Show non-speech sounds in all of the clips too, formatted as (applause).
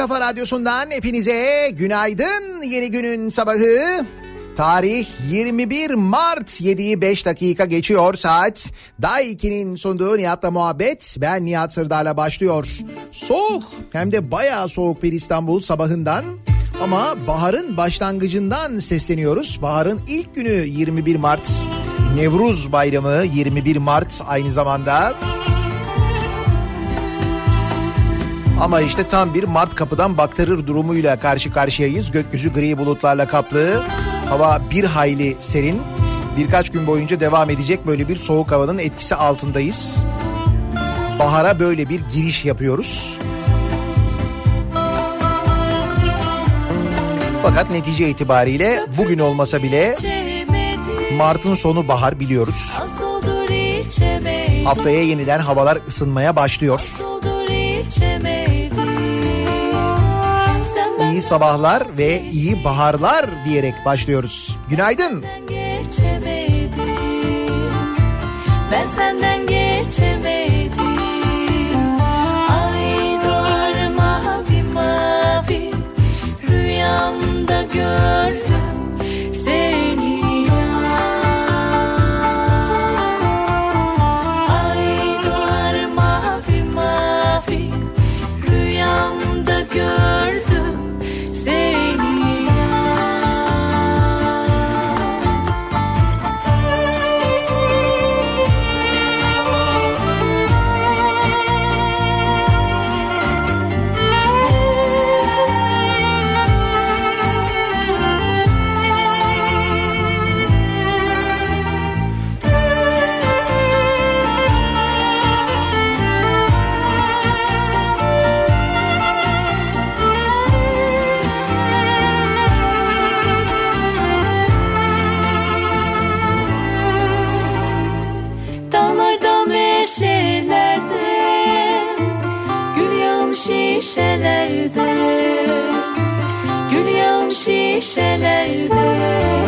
kafa radyosundan hepinize günaydın. Yeni günün sabahı. Tarih 21 Mart 7'yi 5 dakika geçiyor saat. Day 2'nin sunduğu Nihat'la muhabbet. Ben Nihat Sırdar'la başlıyor. Soğuk hem de bayağı soğuk bir İstanbul sabahından. Ama baharın başlangıcından sesleniyoruz. Baharın ilk günü 21 Mart. Nevruz Bayramı 21 Mart aynı zamanda. Ama işte tam bir Mart kapıdan baktırır durumuyla karşı karşıyayız. Gökyüzü gri bulutlarla kaplı. Hava bir hayli serin. Birkaç gün boyunca devam edecek böyle bir soğuk havanın etkisi altındayız. Bahara böyle bir giriş yapıyoruz. Fakat netice itibariyle bugün olmasa bile Mart'ın sonu bahar biliyoruz. Haftaya yeniden havalar ısınmaya başlıyor. İyi sabahlar ve iyi baharlar diyerek başlıyoruz. Günaydın. Ben senden geçemedim Ay doğar mavi mavi Rüyamda gördüm seni köşelerde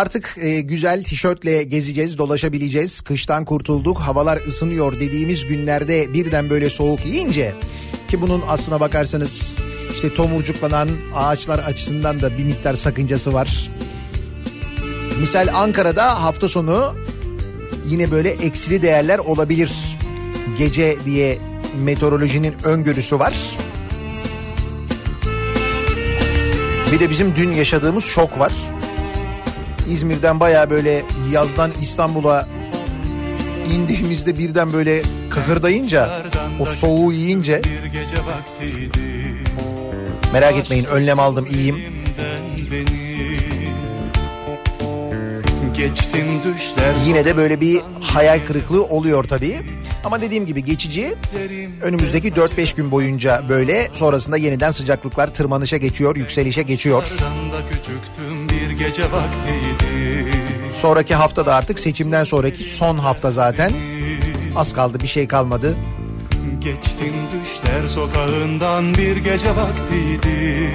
artık e, güzel tişörtle gezeceğiz, dolaşabileceğiz. Kıştan kurtulduk, havalar ısınıyor dediğimiz günlerde birden böyle soğuk yiyince ki bunun aslına bakarsanız işte tomurcuklanan ağaçlar açısından da bir miktar sakıncası var. Misal Ankara'da hafta sonu yine böyle eksili değerler olabilir. Gece diye meteorolojinin öngörüsü var. Bir de bizim dün yaşadığımız şok var. İzmir'den baya böyle yazdan İstanbul'a indiğimizde birden böyle kıkırdayınca o soğuğu yiyince merak etmeyin önlem aldım iyiyim. Yine de böyle bir hayal kırıklığı oluyor tabii. Ama dediğim gibi geçici önümüzdeki 4-5 gün boyunca böyle sonrasında yeniden sıcaklıklar tırmanışa geçiyor, yükselişe geçiyor. Sonraki hafta da artık seçimden sonraki son hafta zaten. Az kaldı bir şey kalmadı. Geçtim düşler sokağından bir gece vaktiydi.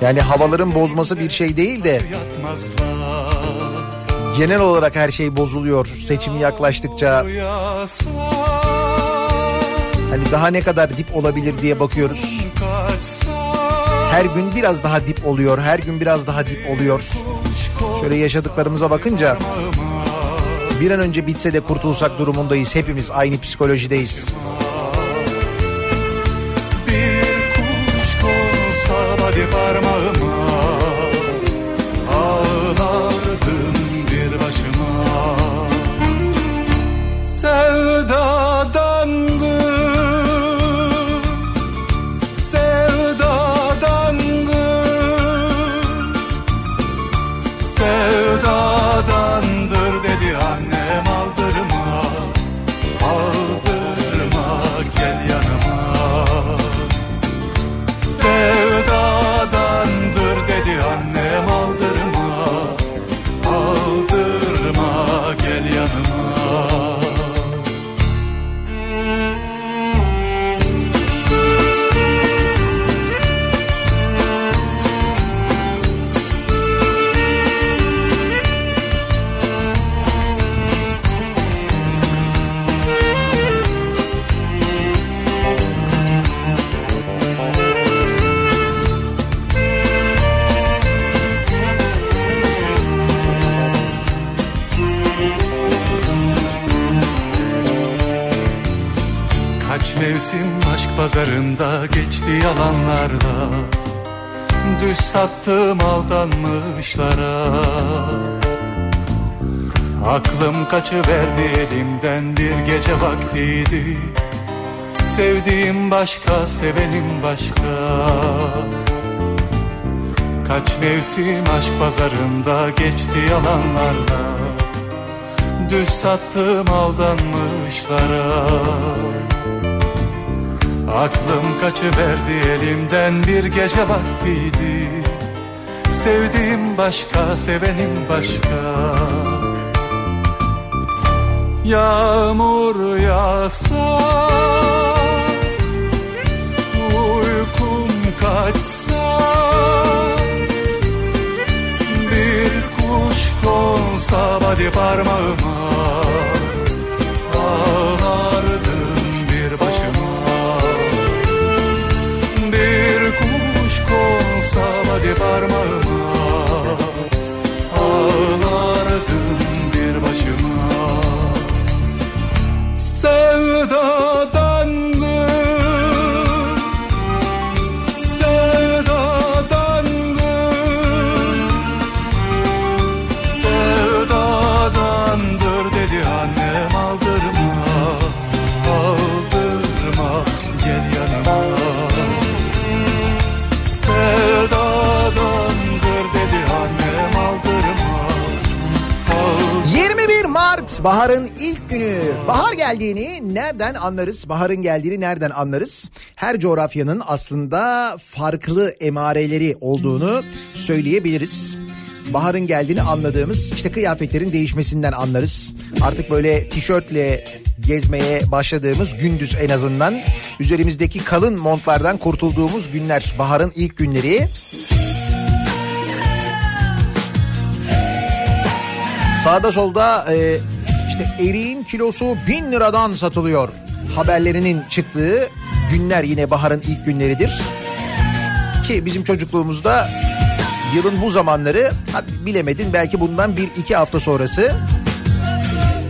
Yani havaların bozması bir şey değil de genel olarak her şey bozuluyor seçim yaklaştıkça. Hani daha ne kadar dip olabilir diye bakıyoruz. Her gün biraz daha dip oluyor, her gün biraz daha dip oluyor. Şöyle yaşadıklarımıza bakınca bir an önce bitse de kurtulsak durumundayız. Hepimiz aynı psikolojideyiz. Pazarında geçti yalanlarla Düz sattım aldanmışlara. Aklım kaçıverdi elimden bir gece vaktiydi. Sevdiğim başka, sevenim başka. Kaç mevsim aşk pazarında geçti yalanlarla Düz sattım aldanmışlara Aklım kaçıverdi elimden bir gece vaktiydi. Sevdiğim başka, sevenim başka. Yağmur yağsa Uykum kaçsa Bir kuş konsa hadi parmağıma hadi parmağıma Baharın ilk günü. Bahar geldiğini nereden anlarız? Baharın geldiğini nereden anlarız? Her coğrafyanın aslında farklı emareleri olduğunu söyleyebiliriz. Baharın geldiğini anladığımız işte kıyafetlerin değişmesinden anlarız. Artık böyle tişörtle gezmeye başladığımız gündüz en azından üzerimizdeki kalın montlardan kurtulduğumuz günler baharın ilk günleri. Sağda solda e, işte eriğin kilosu bin liradan satılıyor. Haberlerinin çıktığı günler yine baharın ilk günleridir. Ki bizim çocukluğumuzda yılın bu zamanları bilemedin belki bundan bir iki hafta sonrası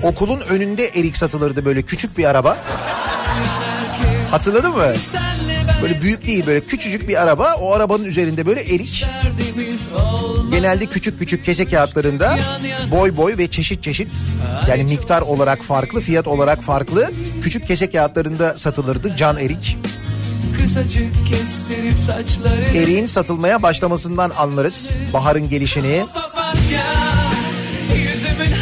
okulun önünde erik satılırdı böyle küçük bir araba. Hatırladın mı? Böyle büyük değil böyle küçücük bir araba. O arabanın üzerinde böyle erik. Genelde küçük küçük kese kağıtlarında boy boy ve çeşit çeşit yani miktar olarak farklı fiyat olarak farklı küçük kese kağıtlarında satılırdı can erik. Eriğin satılmaya başlamasından anlarız baharın gelişini. Yüzümün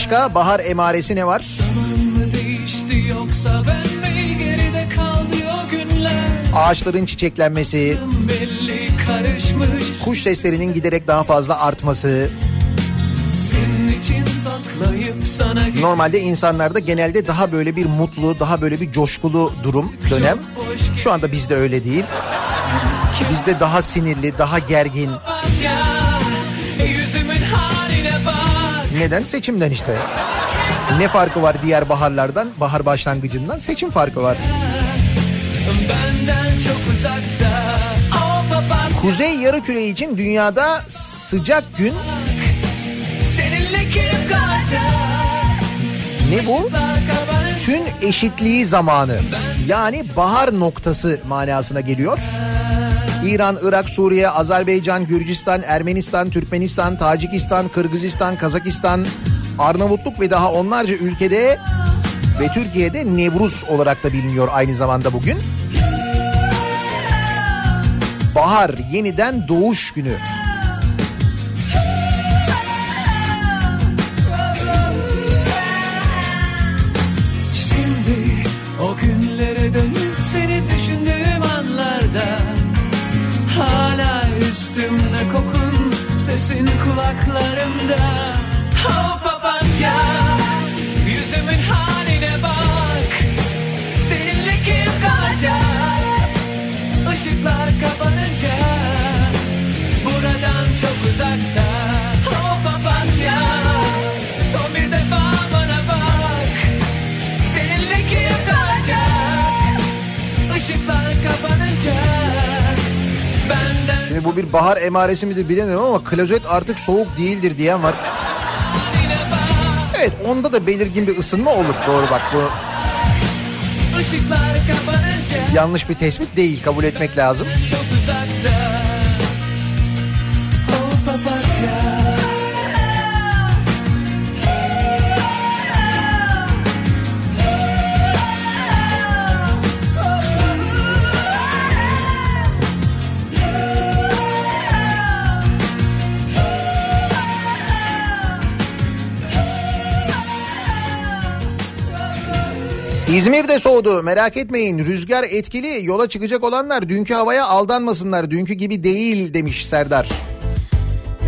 Başka bahar emaresi ne var? Zaman mı değişti yoksa ben mi geride kaldı o günler? Ağaçların çiçeklenmesi, belli karışmış. kuş seslerinin giderek daha fazla artması. Normalde insanlarda genelde daha böyle bir mutlu, daha böyle bir coşkulu durum dönem. Şu anda bizde öyle değil. Bizde daha sinirli, daha gergin. Neden? Seçimden işte. Ne farkı var diğer baharlardan, bahar başlangıcından? Seçim farkı var. Kuzey yarı için dünyada sıcak gün ne bu? Tün eşitliği zamanı. Yani bahar noktası manasına geliyor. İran, Irak, Suriye, Azerbaycan, Gürcistan, Ermenistan, Türkmenistan, Tacikistan, Kırgızistan, Kazakistan, Arnavutluk ve daha onlarca ülkede ve Türkiye'de Nevruz olarak da biliniyor aynı zamanda bugün. Bahar yeniden doğuş günü. Sesin kulaklarımda. Bir bahar emaresi midir bilemiyorum ama klozet artık soğuk değildir diyen var. Evet onda da belirgin bir ısınma olur doğru bak bu. Yanlış bir tespit değil kabul etmek lazım. Çok uzakta. İzmir'de soğudu merak etmeyin rüzgar etkili yola çıkacak olanlar dünkü havaya aldanmasınlar dünkü gibi değil demiş Serdar.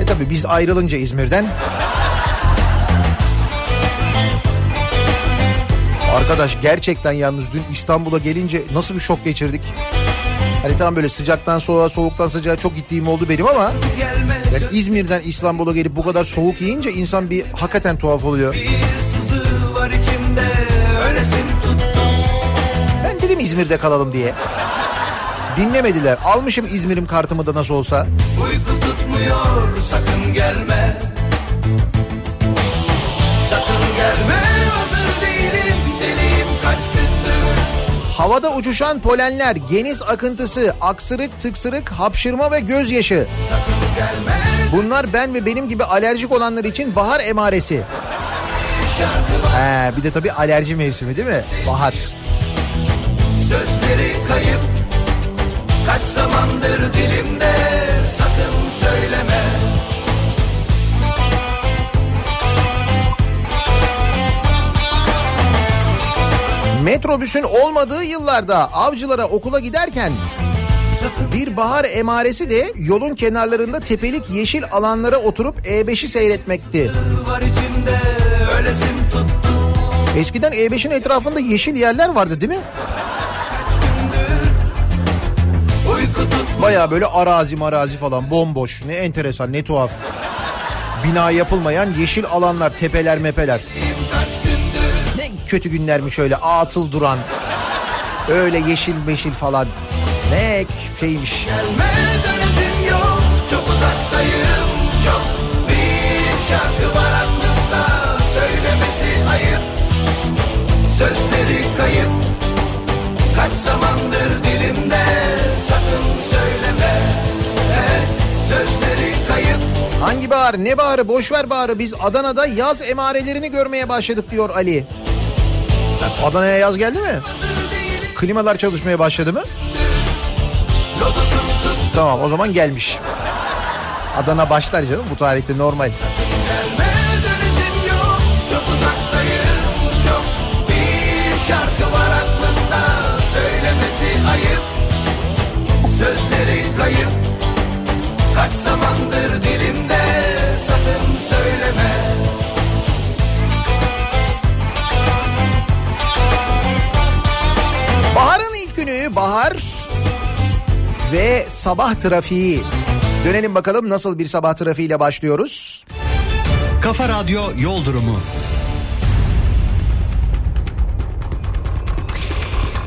E tabi biz ayrılınca İzmir'den. Arkadaş gerçekten yalnız dün İstanbul'a gelince nasıl bir şok geçirdik. Hani tam böyle sıcaktan soğuğa soğuktan sıcağa çok gittiğim oldu benim ama yani İzmir'den İstanbul'a gelip bu kadar soğuk yiyince insan bir hakikaten tuhaf oluyor. Bir İzmir'de kalalım diye. Dinlemediler. Almışım İzmir'im kartımı da nasıl olsa. Uyku tutmuyor sakın gelme. Sakın gelme hazır değilim deliyim kaç gündür. Havada uçuşan polenler, geniz akıntısı, aksırık, tıksırık, hapşırma ve gözyaşı. Bunlar ben ve benim gibi alerjik olanlar için bahar emaresi. He, bir de tabii alerji mevsimi değil mi? Bahar. Sözleri kayıp Kaç zamandır dilimde Sakın söyleme Metrobüsün olmadığı yıllarda avcılara okula giderken bir bahar emaresi de yolun kenarlarında tepelik yeşil alanlara oturup E5'i seyretmekti. Eskiden E5'in etrafında yeşil yerler vardı değil mi? Baya böyle arazi marazi falan bomboş. Ne enteresan ne tuhaf. Bina yapılmayan yeşil alanlar, tepeler mepeler. Ne kötü günlermiş öyle atıl duran. Öyle yeşil meşil falan. Ne şeymiş. Gelme Bahar ne baharı boş ver baharı biz Adana'da yaz emarelerini görmeye başladık diyor Ali. Adana'ya yaz geldi mi? Klimalar çalışmaya başladı mı? Tamam o zaman gelmiş. Adana başlar canım bu tarihte normal. gelme ve sabah trafiği. Dönelim bakalım nasıl bir sabah trafiğiyle başlıyoruz. Kafa Radyo Yol Durumu.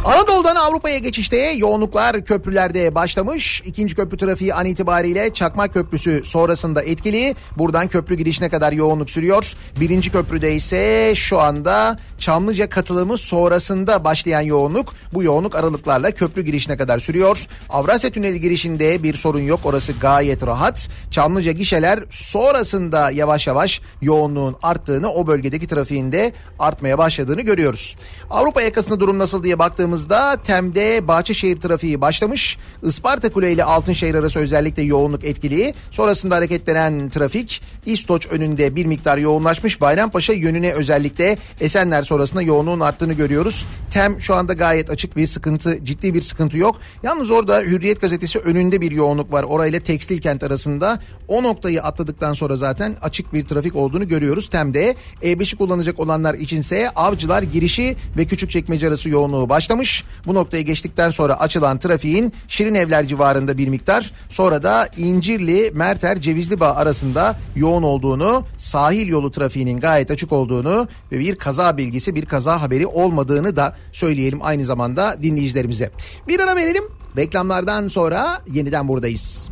Anadolu'dan Avrupa'ya geçişte yoğunluklar köprülerde başlamış. İkinci köprü trafiği an itibariyle Çakmak Köprüsü sonrasında etkili. Buradan köprü girişine kadar yoğunluk sürüyor. Birinci köprüde ise şu anda Çamlıca katılımı sonrasında başlayan yoğunluk. Bu yoğunluk aralıklarla köprü girişine kadar sürüyor. Avrasya Tüneli girişinde bir sorun yok. Orası gayet rahat. Çamlıca gişeler sonrasında yavaş yavaş yoğunluğun arttığını, o bölgedeki trafiğinde artmaya başladığını görüyoruz. Avrupa yakasında durum nasıl diye baktığımızda Tem'de Bahçeşehir trafiği başlamış. Isparta Kule ile Altınşehir arası özellikle yoğunluk etkili. Sonrasında hareketlenen trafik İstoç önünde bir miktar yoğunlaşmış. Bayrampaşa yönüne özellikle Esenler sonrasında yoğunluğun arttığını görüyoruz. Tem şu anda gayet açık bir sıkıntı, ciddi bir sıkıntı yok. Yalnız orada Hürriyet gazetesi önünde bir yoğunluk var. Orayla Tekstil Kent arasında o noktayı atladıktan sonra zaten açık bir trafik olduğunu görüyoruz. Tem'de E5'i kullanacak olanlar içinse Avcılar girişi ve Küçükçekmece arası yoğunluğu başlamış. Bu noktayı geçtikten sonra açılan trafiğin Şirin Evler civarında bir miktar sonra da İncirli, Merter, Cevizlibağ arasında yoğun olduğunu, sahil yolu trafiğinin gayet açık olduğunu ve bir kaza bilgisi, bir kaza haberi olmadığını da söyleyelim aynı zamanda dinleyicilerimize. Bir ara verelim. Reklamlardan sonra yeniden buradayız.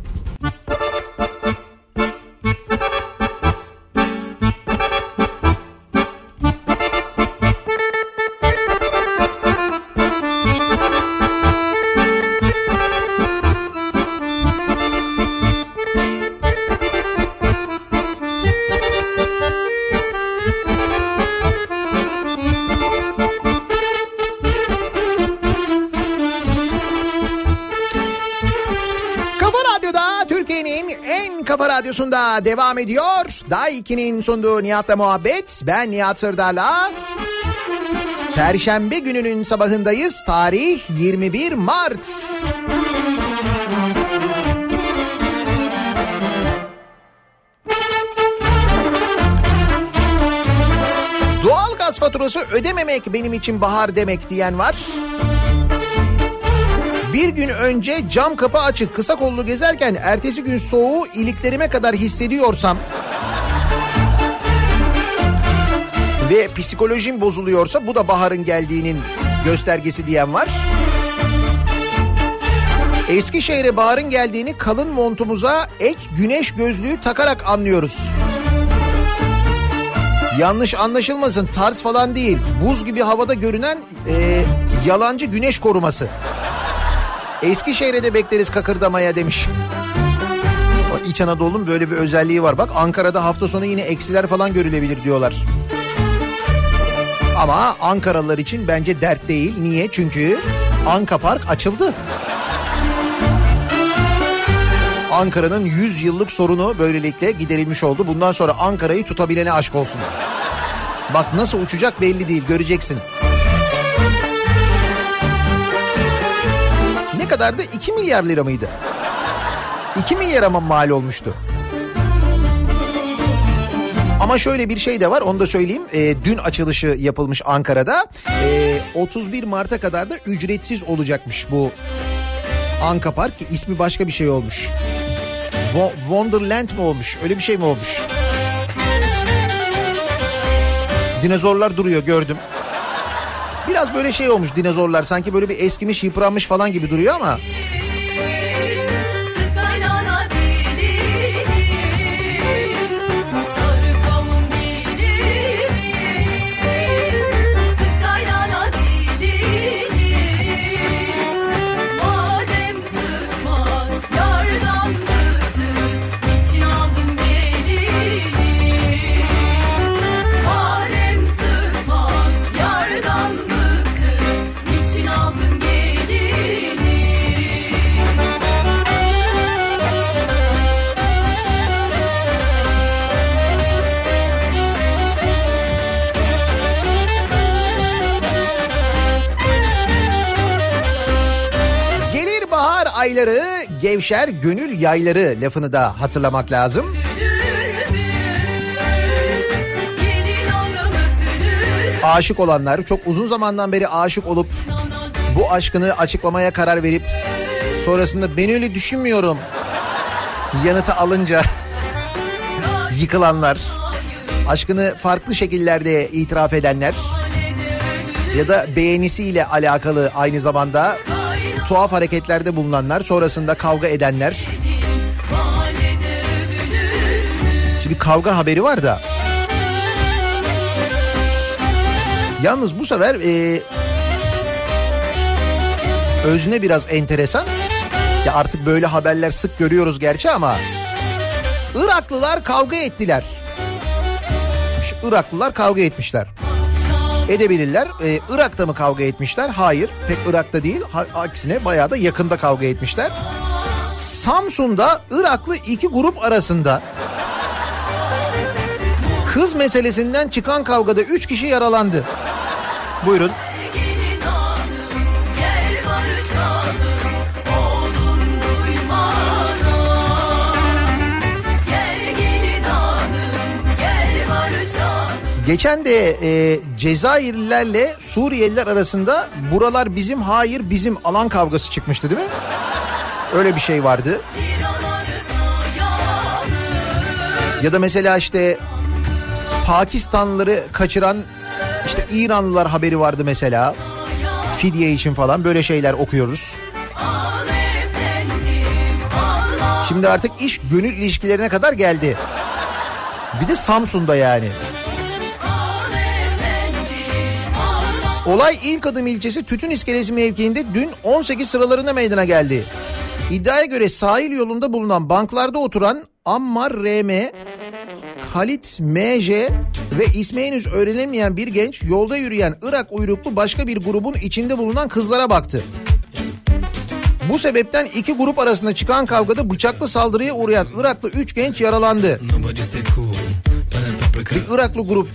Radyosunda devam ediyor. Day 2'nin sunduğu Nihat'la muhabbet. Ben Nihat Sırdar'la. Perşembe gününün sabahındayız. Tarih 21 Mart. Doğal gaz faturası ödememek benim için bahar demek diyen var. Bir gün önce cam kapı açık kısa kollu gezerken ertesi gün soğuğu iliklerime kadar hissediyorsam ve psikolojim bozuluyorsa bu da baharın geldiğinin göstergesi diyen var. Eskişehir'e baharın geldiğini kalın montumuza ek güneş gözlüğü takarak anlıyoruz. Yanlış anlaşılmasın tarz falan değil. Buz gibi havada görünen e, yalancı güneş koruması. Eskişehir'e de bekleriz kakırdamaya demiş. İç Anadolu'nun böyle bir özelliği var. Bak Ankara'da hafta sonu yine eksiler falan görülebilir diyorlar. Ama Ankaralılar için bence dert değil. Niye? Çünkü Anka Park açıldı. Ankara'nın 100 yıllık sorunu böylelikle giderilmiş oldu. Bundan sonra Ankara'yı tutabilene aşk olsun. Bak nasıl uçacak belli değil göreceksin. Kadardı? 2 milyar lira mıydı? 2 milyara mı mal olmuştu? Ama şöyle bir şey de var onu da söyleyeyim. Ee, dün açılışı yapılmış Ankara'da. Ee, 31 Mart'a kadar da ücretsiz olacakmış bu Anka Park. ismi başka bir şey olmuş. Wo- Wonderland mi olmuş? Öyle bir şey mi olmuş? Dinozorlar duruyor gördüm. Biraz böyle şey olmuş dinozorlar sanki böyle bir eskimiş yıpranmış falan gibi duruyor ama bahar ayları gevşer gönül yayları lafını da hatırlamak lazım. Aşık olanlar çok uzun zamandan beri aşık olup bu aşkını açıklamaya karar verip sonrasında ben öyle düşünmüyorum yanıtı alınca yıkılanlar, aşkını farklı şekillerde itiraf edenler ya da beğenisiyle alakalı aynı zamanda tuhaf hareketlerde bulunanlar, sonrasında kavga edenler. Şimdi kavga haberi var da. Yalnız bu sefer e, özne biraz enteresan. Ya artık böyle haberler sık görüyoruz gerçi ama Iraklılar kavga ettiler. Iraklılar kavga etmişler. Edebilirler. Ee, Irak'ta mı kavga etmişler? Hayır. Pek Irak'ta değil. Ha- aksine bayağı da yakında kavga etmişler. Samsun'da Iraklı iki grup arasında kız meselesinden çıkan kavgada üç kişi yaralandı. Buyurun. Geçen de e, Cezayirlilerle Suriyeliler arasında buralar bizim hayır bizim alan kavgası çıkmıştı değil mi? Öyle bir şey vardı. Ya da mesela işte Pakistanlıları kaçıran işte İranlılar haberi vardı mesela. Fidye için falan böyle şeyler okuyoruz. Şimdi artık iş gönül ilişkilerine kadar geldi. Bir de Samsun'da yani. Olay ilk adım ilçesi Tütün İskelesi mevkiinde dün 18 sıralarında meydana geldi. İddiaya göre sahil yolunda bulunan banklarda oturan Ammar RM, Halit MJ ve ismi henüz öğrenemeyen bir genç yolda yürüyen Irak uyruklu başka bir grubun içinde bulunan kızlara baktı. Bu sebepten iki grup arasında çıkan kavgada bıçaklı saldırıya uğrayan Iraklı üç genç yaralandı. Bir Iraklı grup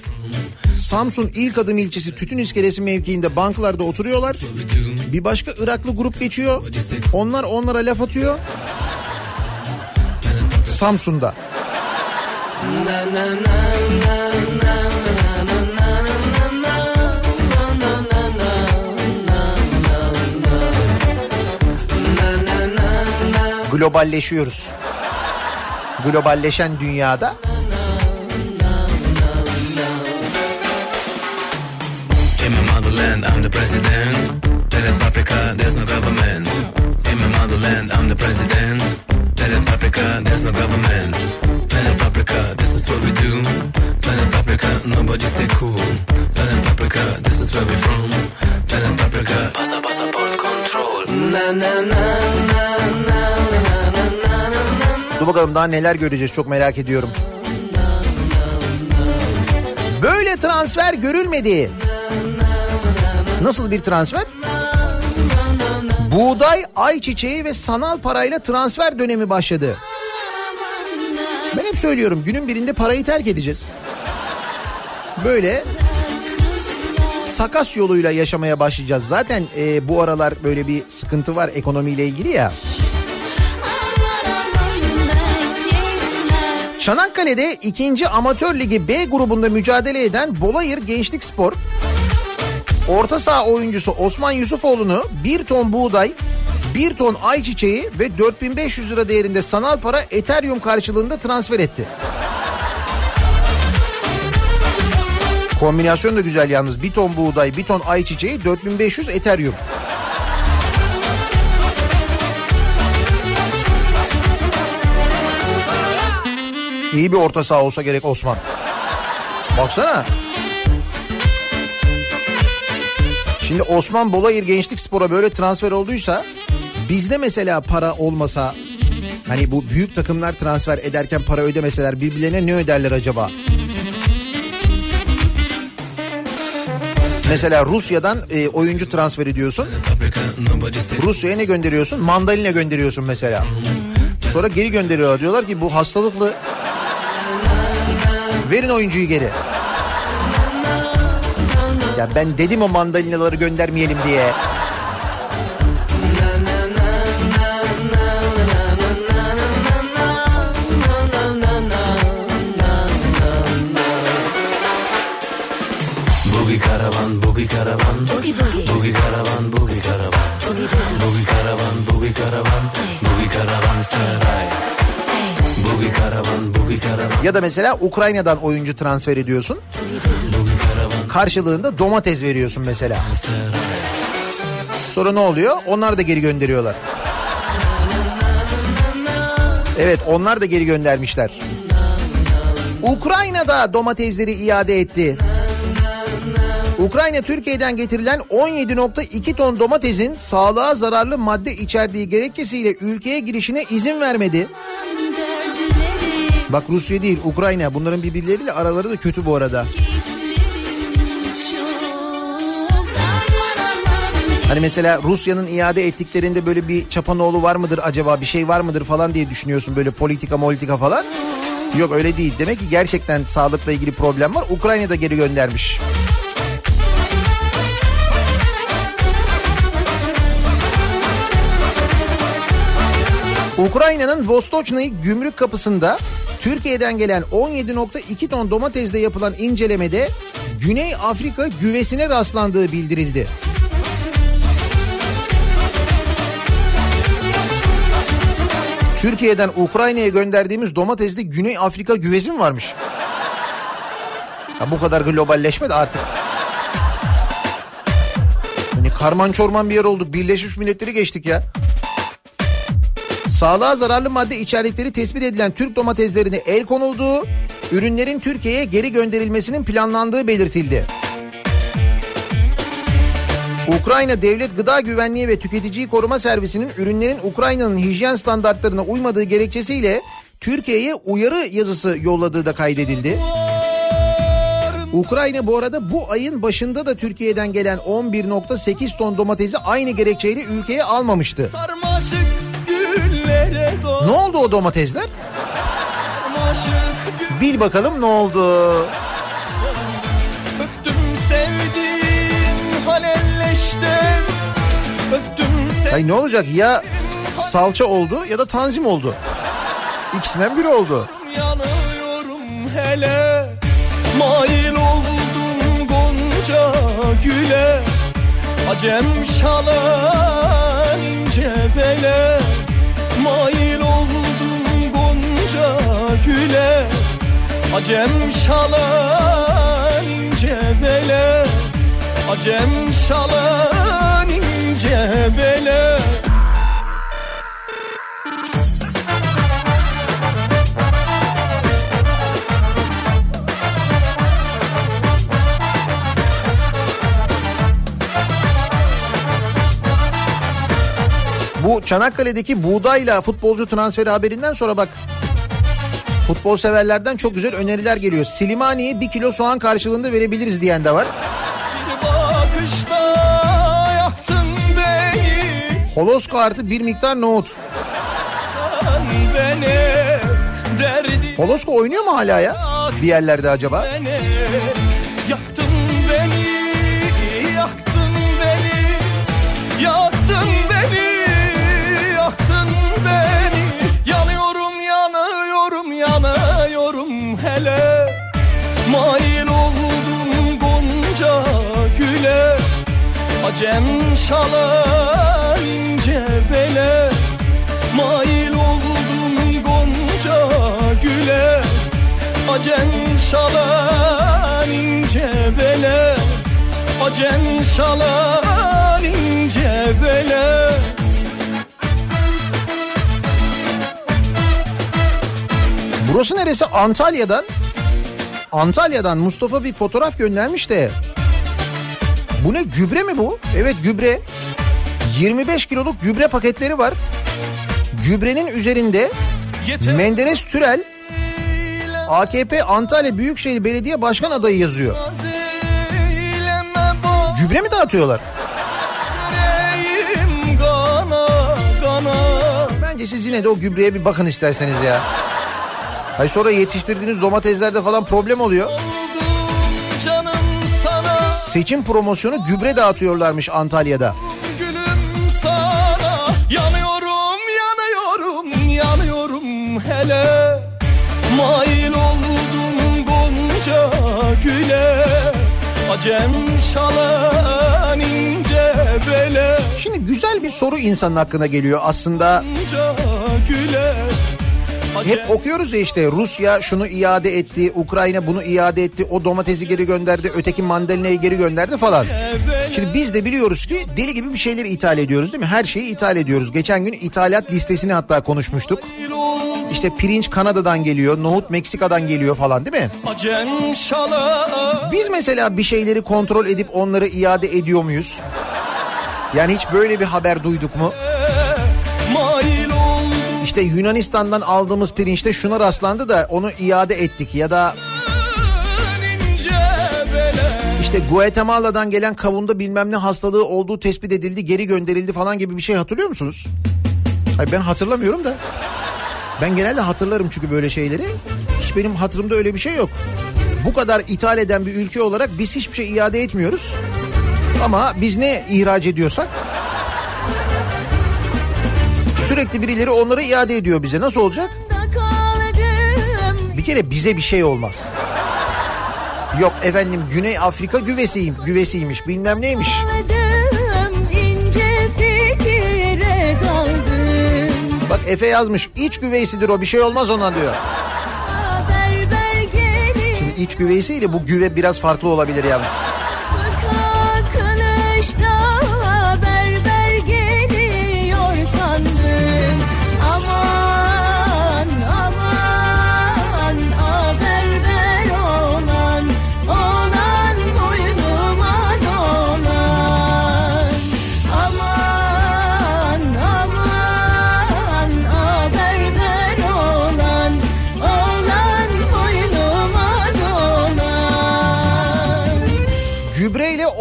Samsun İlk Adım ilçesi Tütün İskelesi mevkiinde banklarda oturuyorlar. Bir başka Iraklı grup geçiyor. Onlar onlara laf atıyor. Samsun'da. Globalleşiyoruz. Globalleşen dünyada I'm the president. Planet Paprika, there's no government. In my motherland, I'm the president. Planet Paprika, there's no government. Planet Paprika, this is what we do. Planet Paprika, nobody stay cool. Planet Paprika, this is where we from. Planet Paprika, pasa passport control. Na na na na na. Dur bakalım daha neler göreceğiz çok merak ediyorum. Böyle transfer görülmedi. Nasıl bir transfer? Buğday, ayçiçeği ve sanal parayla transfer dönemi başladı. Ben hep söylüyorum günün birinde parayı terk edeceğiz. Böyle takas yoluyla yaşamaya başlayacağız. Zaten e, bu aralar böyle bir sıkıntı var ekonomiyle ilgili ya. Çanakkale'de 2. Amatör Ligi B grubunda mücadele eden Bolayır Gençlik Spor orta saha oyuncusu Osman Yusufoğlu'nu 1 ton buğday, 1 ton ayçiçeği ve 4500 lira değerinde sanal para Ethereum karşılığında transfer etti. Kombinasyon da güzel yalnız. 1 ton buğday, 1 ton ayçiçeği, 4500 Ethereum. İyi bir orta saha olsa gerek Osman. Baksana. Şimdi Osman Bolayır Gençlik Spor'a böyle transfer olduysa bizde mesela para olmasa hani bu büyük takımlar transfer ederken para ödemeseler birbirlerine ne öderler acaba? Mesela Rusya'dan e, oyuncu transfer ediyorsun. Rusya'ya ne gönderiyorsun? Mandalina gönderiyorsun mesela. Sonra geri gönderiyorlar. Diyorlar ki bu hastalıklı. Verin oyuncuyu geri. Ya ben dedim o mandalinaları göndermeyelim diye. Boogie caravan, boogie caravan, Boogie boogie. boogie caravan, boogie caravan, Boogie boogie. boogie caravan saray. Boogie caravan, boogie caravan, Ya da mesela Ukrayna'dan oyuncu transfer ediyorsun. Karşılığında domates veriyorsun mesela. Sonra ne oluyor? Onlar da geri gönderiyorlar. Evet onlar da geri göndermişler. Ukrayna'da domatesleri iade etti. Ukrayna Türkiye'den getirilen 17.2 ton domatesin sağlığa zararlı madde içerdiği gerekçesiyle ülkeye girişine izin vermedi. Bak Rusya değil Ukrayna bunların birbirleriyle araları da kötü bu arada. Hani mesela Rusya'nın iade ettiklerinde böyle bir çapanoğlu var mıdır acaba bir şey var mıdır falan diye düşünüyorsun böyle politika politika falan. Yok öyle değil. Demek ki gerçekten sağlıkla ilgili problem var. Ukrayna'da geri göndermiş. Ukrayna'nın Vostochny gümrük kapısında Türkiye'den gelen 17.2 ton domatesle yapılan incelemede Güney Afrika güvesine rastlandığı bildirildi. Türkiye'den Ukrayna'ya gönderdiğimiz domatesli Güney Afrika güvesi mi varmış? Ya bu kadar globalleşme de artık. Hani karman çorman bir yer olduk. Birleşmiş Milletleri geçtik ya. Sağlığa zararlı madde içerikleri tespit edilen Türk domateslerine el konulduğu, ürünlerin Türkiye'ye geri gönderilmesinin planlandığı belirtildi. Ukrayna Devlet Gıda Güvenliği ve Tüketiciyi Koruma Servisi'nin ürünlerin Ukrayna'nın hijyen standartlarına uymadığı gerekçesiyle Türkiye'ye uyarı yazısı yolladığı da kaydedildi. Ukrayna bu arada bu ayın başında da Türkiye'den gelen 11.8 ton domatesi aynı gerekçeyle ülkeye almamıştı. Ne oldu o domatesler? Bil bakalım ne oldu? Öptüm Hayır ne olacak? Ya salça oldu ya da tanzim oldu. İkisinden biri oldu. yanıyorum hele. Mail oldum gonca güle. Acem şalan ince bele. Mail oldum gonca güle. Acem şalan ince bele. Acem şalan ince bele Bu Çanakkale'deki buğdayla futbolcu transferi haberinden sonra bak futbol severlerden çok güzel öneriler geliyor. Silimani'ye bir kilo soğan karşılığında verebiliriz diyen de var. Bir bakışta Holosko artı bir miktar nohut. Holosko oynuyor mu hala ya? Bir yerlerde acaba? Yaktın beni, yaktın beni, yaktın beni, yaktın beni. Yanıyorum, yanıyorum, yanıyorum hele. Mail oldum gonca güle, acem şalar. Mail oldum gonca güle Acem şalan ince bele Acem şalan ince bele Burası neresi? Antalya'dan. Antalya'dan Mustafa bir fotoğraf göndermiş de. Bu ne gübre mi bu? Evet gübre. 25 kiloluk gübre paketleri var. Gübrenin üzerinde Yeter Menderes Türel AKP Antalya Büyükşehir Belediye Başkan adayı yazıyor. Gübre mi dağıtıyorlar? Bence siz yine de o gübreye bir bakın isterseniz ya. Hay sonra yetiştirdiğiniz domateslerde falan problem oluyor. Seçim promosyonu gübre dağıtıyorlarmış Antalya'da. Hele Mail oldum gonca güle Acem şalan ince bele Şimdi güzel bir soru insanın hakkına geliyor aslında. Güle Hep okuyoruz ya işte Rusya şunu iade etti, Ukrayna bunu iade etti, o domatesi geri gönderdi, öteki mandalinayı geri gönderdi falan. Şimdi biz de biliyoruz ki deli gibi bir şeyleri ithal ediyoruz değil mi? Her şeyi ithal ediyoruz. Geçen gün ithalat listesini hatta konuşmuştuk. İşte pirinç Kanada'dan geliyor, nohut Meksika'dan geliyor falan değil mi? Biz mesela bir şeyleri kontrol edip onları iade ediyor muyuz? Yani hiç böyle bir haber duyduk mu? İşte Yunanistan'dan aldığımız pirinçte şuna rastlandı da onu iade ettik ya da işte Guatemala'dan gelen kavunda bilmem ne hastalığı olduğu tespit edildi, geri gönderildi falan gibi bir şey hatırlıyor musunuz? Hayır ben hatırlamıyorum da. Ben genelde hatırlarım çünkü böyle şeyleri. Hiç benim hatırımda öyle bir şey yok. Bu kadar ithal eden bir ülke olarak biz hiçbir şey iade etmiyoruz. Ama biz ne ihraç ediyorsak sürekli birileri onları iade ediyor bize. Nasıl olacak? Bir kere bize bir şey olmaz. Yok efendim Güney Afrika güvesiyim, güvesiymiş bilmem neymiş. Kaldım Bak Efe yazmış iç güveysidir o bir şey olmaz ona diyor. Gelin İç güveysiyle bu güve biraz farklı olabilir yalnız.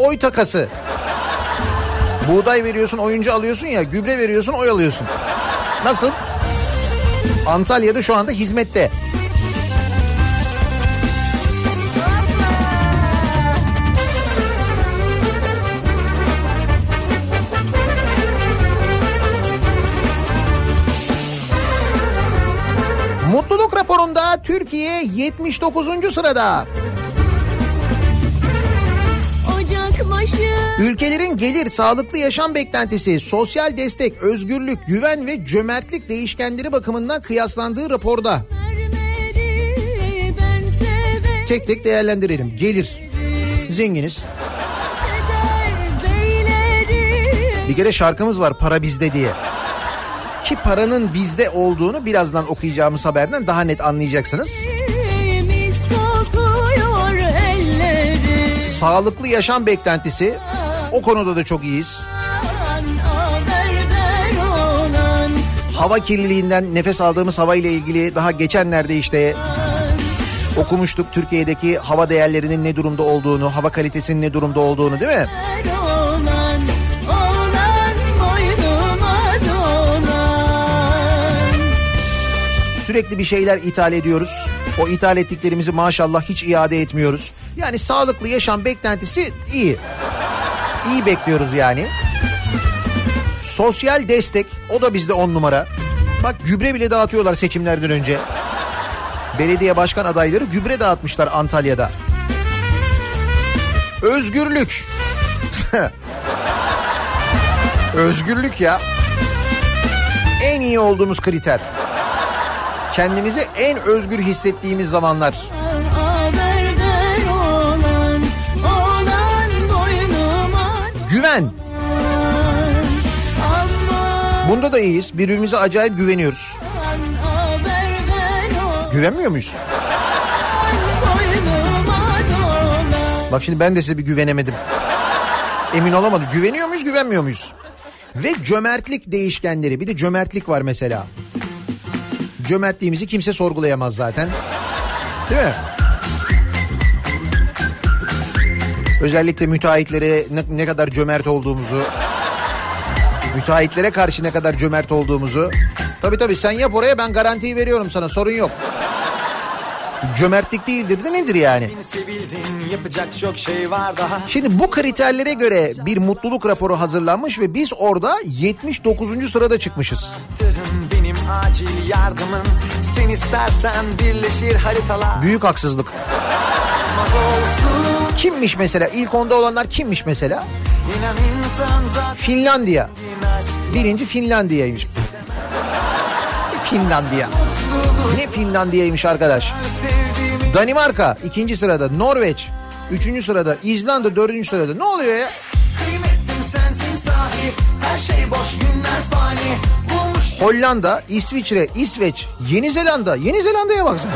Oy takası. Buğday veriyorsun oyuncu alıyorsun ya gübre veriyorsun oy alıyorsun. Nasıl? Antalya'da şu anda hizmette. Mutluluk raporunda Türkiye 79. sırada. Ülkelerin gelir, sağlıklı yaşam beklentisi, sosyal destek, özgürlük, güven ve cömertlik değişkenleri bakımından kıyaslandığı raporda tek tek değerlendirelim. Gelir, zenginiz. Bir kere şarkımız var para bizde diye. Ki paranın bizde olduğunu birazdan okuyacağımız haberden daha net anlayacaksınız. mis Sağlıklı yaşam beklentisi o konuda da çok iyiyiz. Hava kirliliğinden nefes aldığımız hava ile ilgili daha geçenlerde işte okumuştuk Türkiye'deki hava değerlerinin ne durumda olduğunu, hava kalitesinin ne durumda olduğunu değil mi? Sürekli bir şeyler ithal ediyoruz. O ithal ettiklerimizi maşallah hiç iade etmiyoruz. Yani sağlıklı yaşam beklentisi iyi. İyi bekliyoruz yani. Sosyal destek o da bizde on numara. Bak gübre bile dağıtıyorlar seçimlerden önce. Belediye başkan adayları gübre dağıtmışlar Antalya'da. Özgürlük. (laughs) Özgürlük ya. En iyi olduğumuz kriter. Kendimizi en özgür hissettiğimiz zamanlar. Güven. Bunda da iyiyiz. Birbirimize acayip güveniyoruz. Güvenmiyor muyuz? Bak şimdi ben de size bir güvenemedim. Emin olamadım. Güveniyor muyuz, güvenmiyor muyuz? Ve cömertlik değişkenleri. Bir de cömertlik var mesela. Cömertliğimizi kimse sorgulayamaz zaten. Değil mi? Özellikle müteahhitlere ne, ne kadar cömert olduğumuzu, müteahhitlere karşı ne kadar cömert olduğumuzu. Tabii tabii sen yap oraya ben garantiyi veriyorum sana sorun yok. Cömertlik değildir de nedir yani? Şey var daha Şimdi bu kriterlere göre bir mutluluk raporu hazırlanmış ve biz orada 79. sırada çıkmışız. Acil yardımın Sen istersen birleşir haritalar Büyük haksızlık. Kimmiş mesela? İlk onda olanlar kimmiş mesela? Finlandiya. Birinci Finlandiya'ymış. Finlandiya. Ne Finlandiya'ymış arkadaş? Danimarka ikinci sırada. Norveç üçüncü sırada. İzlanda dördüncü sırada. Ne oluyor ya? kıymetlim sensin sahi Her şey boş günler fani Hollanda, İsviçre, İsveç, Yeni Zelanda. Yeni Zelanda'ya baksana.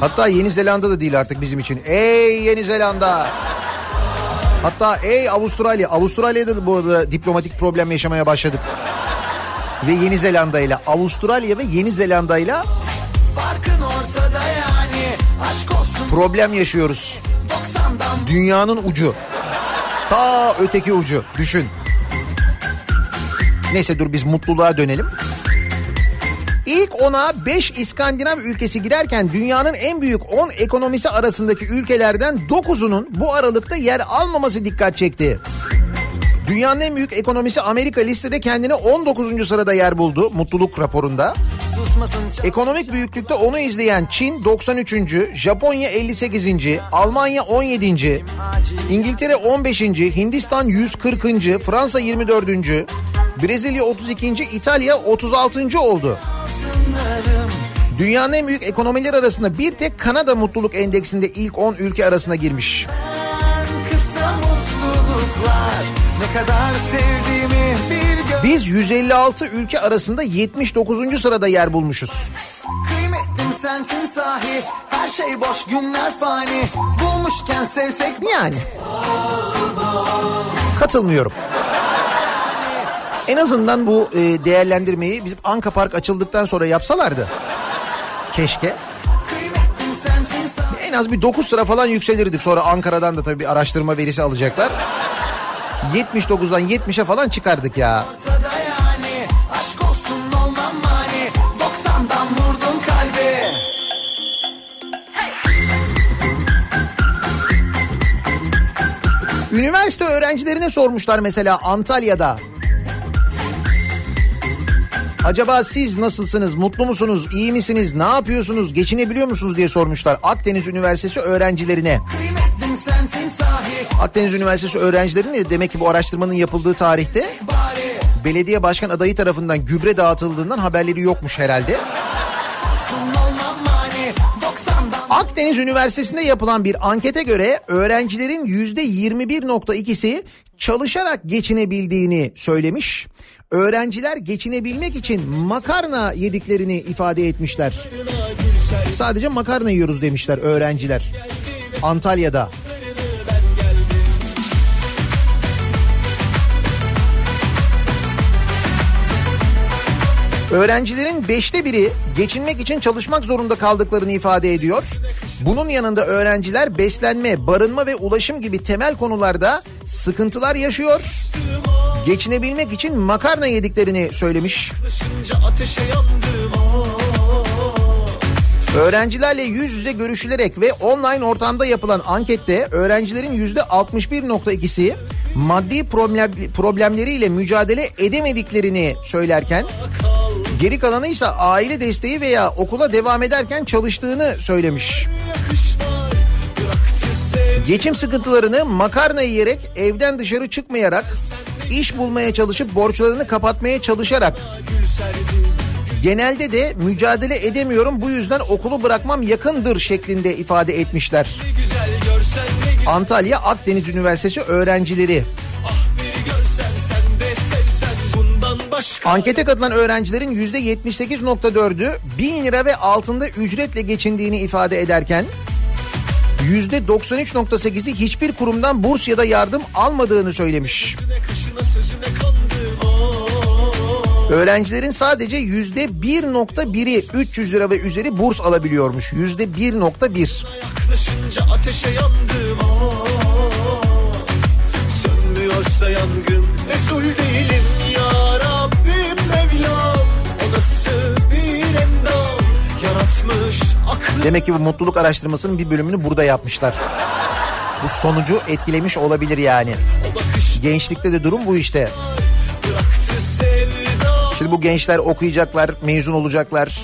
Hatta Yeni Zelanda da değil artık bizim için. Ey Yeni Zelanda. Hatta ey Avustralya. Avustralya'da da bu arada diplomatik problem yaşamaya başladık. Ve Yeni Zelanda ile Avustralya ve Yeni Zelanda ile yani problem yaşıyoruz. 90'dan Dünyanın ucu. Ta öteki ucu. Düşün. Neyse dur biz mutluluğa dönelim. İlk ona 5 İskandinav ülkesi girerken dünyanın en büyük 10 ekonomisi arasındaki ülkelerden 9'unun bu aralıkta yer almaması dikkat çekti. Dünyanın en büyük ekonomisi Amerika listede kendine 19. sırada yer buldu mutluluk raporunda. Ekonomik büyüklükte onu izleyen Çin 93. Japonya 58. Almanya 17. İngiltere 15. Hindistan 140. Fransa 24. Brezilya 32. İtalya 36. oldu. Dünyanın en büyük ekonomiler arasında bir tek Kanada mutluluk endeksinde ilk 10 ülke arasına girmiş. Kısa mutluluklar Ne kadar gör Biz 156 ülke arasında 79. sırada yer bulmuşuz. Kıymetlim sensin sahi Her şey boş günler fani Bulmuşken sevsek Yani. Katılmıyorum. En azından bu e, değerlendirmeyi bizim Anka Park açıldıktan sonra yapsalardı. Keşke. En az bir 9 sıra falan yükselirdik. Sonra Ankara'dan da tabii bir araştırma verisi alacaklar. 79'dan 70'e falan çıkardık ya. Üniversite öğrencilerine sormuşlar mesela Antalya'da. Acaba siz nasılsınız, mutlu musunuz, iyi misiniz, ne yapıyorsunuz, geçinebiliyor musunuz diye sormuşlar Akdeniz Üniversitesi öğrencilerine. Akdeniz Üniversitesi öğrencilerinin demek ki bu araştırmanın yapıldığı tarihte belediye başkan adayı tarafından gübre dağıtıldığından haberleri yokmuş herhalde. Akdeniz Üniversitesi'nde yapılan bir ankete göre öğrencilerin yüzde 21.2'si çalışarak geçinebildiğini söylemiş. Öğrenciler geçinebilmek için makarna yediklerini ifade etmişler. Sadece makarna yiyoruz demişler öğrenciler. Antalya'da. Öğrencilerin beşte biri geçinmek için çalışmak zorunda kaldıklarını ifade ediyor. Bunun yanında öğrenciler beslenme, barınma ve ulaşım gibi temel konularda sıkıntılar yaşıyor. Geçinebilmek için makarna yediklerini söylemiş. Öğrencilerle yüz yüze görüşülerek ve online ortamda yapılan ankette öğrencilerin yüzde 61.2'si maddi problem, problemleriyle mücadele edemediklerini söylerken geri kalanı ise aile desteği veya okula devam ederken çalıştığını söylemiş. Geçim sıkıntılarını makarna yiyerek evden dışarı çıkmayarak iş bulmaya çalışıp borçlarını kapatmaya çalışarak genelde de mücadele edemiyorum bu yüzden okulu bırakmam yakındır şeklinde ifade etmişler. Antalya Akdeniz Üniversitesi öğrencileri. biri Ankete katılan öğrencilerin %78.4'ü 1000 lira ve altında ücretle geçindiğini ifade ederken %93.8'i hiçbir kurumdan burs ya da yardım almadığını söylemiş. Öğrencilerin sadece %1.1'i 300 lira ve üzeri burs alabiliyormuş. %1.1. Yaklaşınca ateşe yandım. Sönmüyorsa yangın Resul değilim Demek ki bu mutluluk araştırmasının bir bölümünü burada yapmışlar. Bu sonucu etkilemiş olabilir yani. Gençlikte de durum bu işte. Şimdi bu gençler okuyacaklar, mezun olacaklar.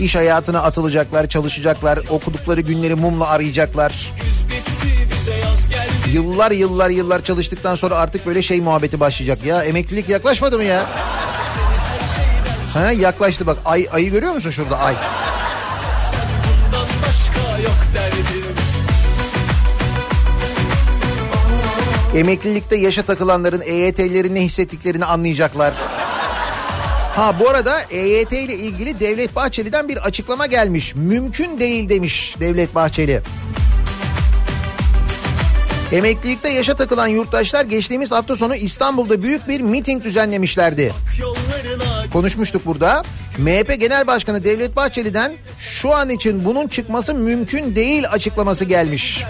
İş hayatına atılacaklar, çalışacaklar, okudukları günleri mumla arayacaklar. Yıllar yıllar yıllar çalıştıktan sonra artık böyle şey muhabbeti başlayacak. Ya emeklilik yaklaşmadı mı ya? Ha yaklaştı bak. Ay ayı görüyor musun şurada ay? Emeklilikte yaşa takılanların EYT'lilerin ne hissettiklerini anlayacaklar. Ha bu arada EYT ile ilgili Devlet Bahçeli'den bir açıklama gelmiş. Mümkün değil demiş Devlet Bahçeli. Emeklilikte yaşa takılan yurttaşlar geçtiğimiz hafta sonu İstanbul'da büyük bir miting düzenlemişlerdi. Konuşmuştuk burada. MHP Genel Başkanı Devlet Bahçeli'den şu an için bunun çıkması mümkün değil açıklaması gelmiş.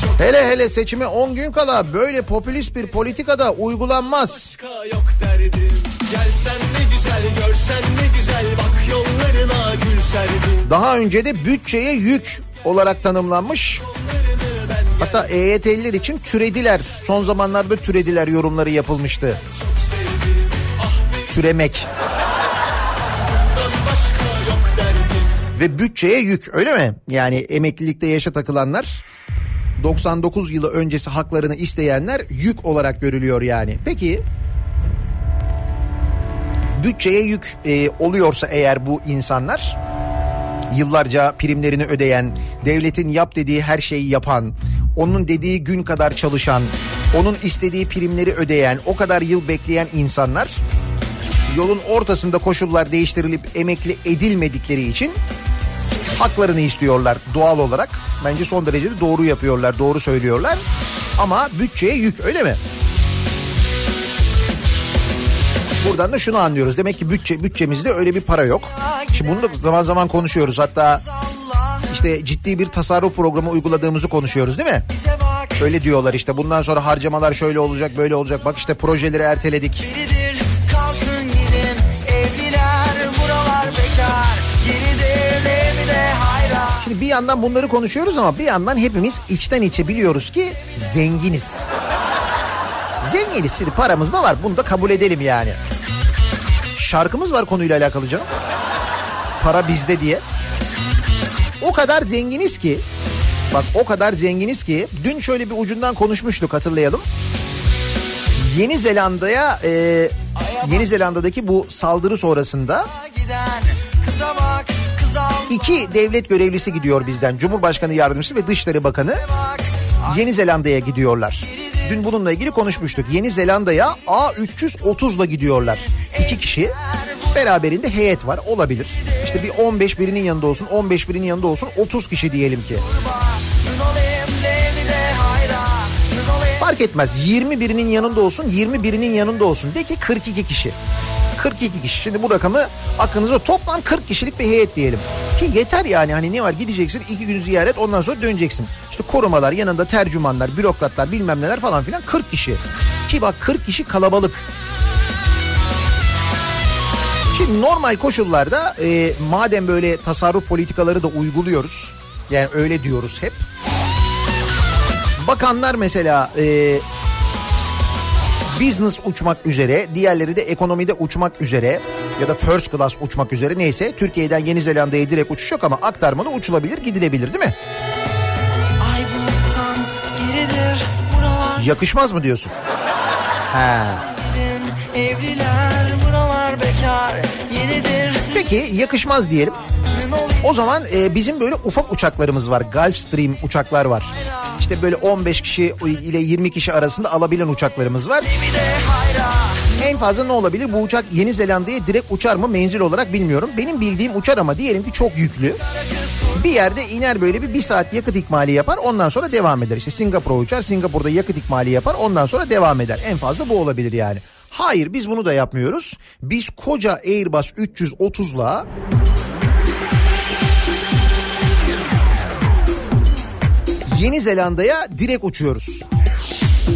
çok Hele hele seçime 10 gün kala böyle popülist bir politikada uygulanmaz. Daha önce de bütçeye yük olarak tanımlanmış. Hatta EYT'liler için türediler. Son zamanlarda türediler yorumları yapılmıştı. Türemek. Ve bütçeye yük öyle mi? Yani emeklilikte yaşa takılanlar 99 yılı öncesi haklarını isteyenler yük olarak görülüyor yani. Peki bütçeye yük e, oluyorsa eğer bu insanlar yıllarca primlerini ödeyen, devletin yap dediği her şeyi yapan, onun dediği gün kadar çalışan, onun istediği primleri ödeyen, o kadar yıl bekleyen insanlar yolun ortasında koşullar değiştirilip emekli edilmedikleri için haklarını istiyorlar doğal olarak. Bence son derece de doğru yapıyorlar, doğru söylüyorlar. Ama bütçeye yük öyle mi? Buradan da şunu anlıyoruz. Demek ki bütçe bütçemizde öyle bir para yok. Şimdi bunu da zaman zaman konuşuyoruz. Hatta işte ciddi bir tasarruf programı uyguladığımızı konuşuyoruz değil mi? Öyle diyorlar işte bundan sonra harcamalar şöyle olacak böyle olacak. Bak işte projeleri erteledik. Şimdi bir yandan bunları konuşuyoruz ama bir yandan hepimiz içten içe biliyoruz ki zenginiz. Zenginiz şimdi paramız da var bunu da kabul edelim yani. Şarkımız var konuyla alakalı canım. Para bizde diye. O kadar zenginiz ki bak o kadar zenginiz ki dün şöyle bir ucundan konuşmuştuk hatırlayalım. Yeni Zelanda'ya e, Yeni Zelanda'daki bu saldırı sonrasında iki devlet görevlisi gidiyor bizden. Cumhurbaşkanı Yardımcısı ve Dışişleri Bakanı bak Yeni Zelanda'ya gidiyorlar. Dün bununla ilgili konuşmuştuk. Yeni Zelanda'ya A330'la gidiyorlar. İki kişi. Beraberinde heyet var olabilir. İşte bir 15 birinin yanında olsun 15 birinin yanında olsun 30 kişi diyelim ki. Fark etmez 20 birinin yanında olsun 20 birinin yanında olsun. De ki 42 kişi. 42 kişi. Şimdi bu rakamı aklınıza toplam 40 kişilik bir heyet diyelim. Ki yeter yani hani ne var gideceksin iki gün ziyaret ondan sonra döneceksin. İşte korumalar yanında tercümanlar, bürokratlar bilmem neler falan filan 40 kişi. Ki bak 40 kişi kalabalık. Şimdi normal koşullarda e, madem böyle tasarruf politikaları da uyguluyoruz. Yani öyle diyoruz hep. Bakanlar mesela e, business uçmak üzere, diğerleri de ekonomide uçmak üzere ya da first class uçmak üzere neyse Türkiye'den Yeni Zelanda'ya direkt uçuş yok ama aktarmalı uçulabilir, gidilebilir değil mi? Yakışmaz mı diyorsun? Ha. Evliler buralar bekar yenidir. Peki yakışmaz diyelim. O zaman e, bizim böyle ufak uçaklarımız var. Gulfstream uçaklar var. Hayran. İşte böyle 15 kişi ile 20 kişi arasında alabilen uçaklarımız var. En fazla ne olabilir? Bu uçak Yeni Zelanda'ya direkt uçar mı menzil olarak bilmiyorum. Benim bildiğim uçar ama diyelim ki çok yüklü. Bir yerde iner böyle bir, bir saat yakıt ikmali yapar ondan sonra devam eder. İşte Singapur'a uçar Singapur'da yakıt ikmali yapar ondan sonra devam eder. En fazla bu olabilir yani. Hayır biz bunu da yapmıyoruz. Biz koca Airbus 330'la Yeni Zelanda'ya direkt uçuyoruz.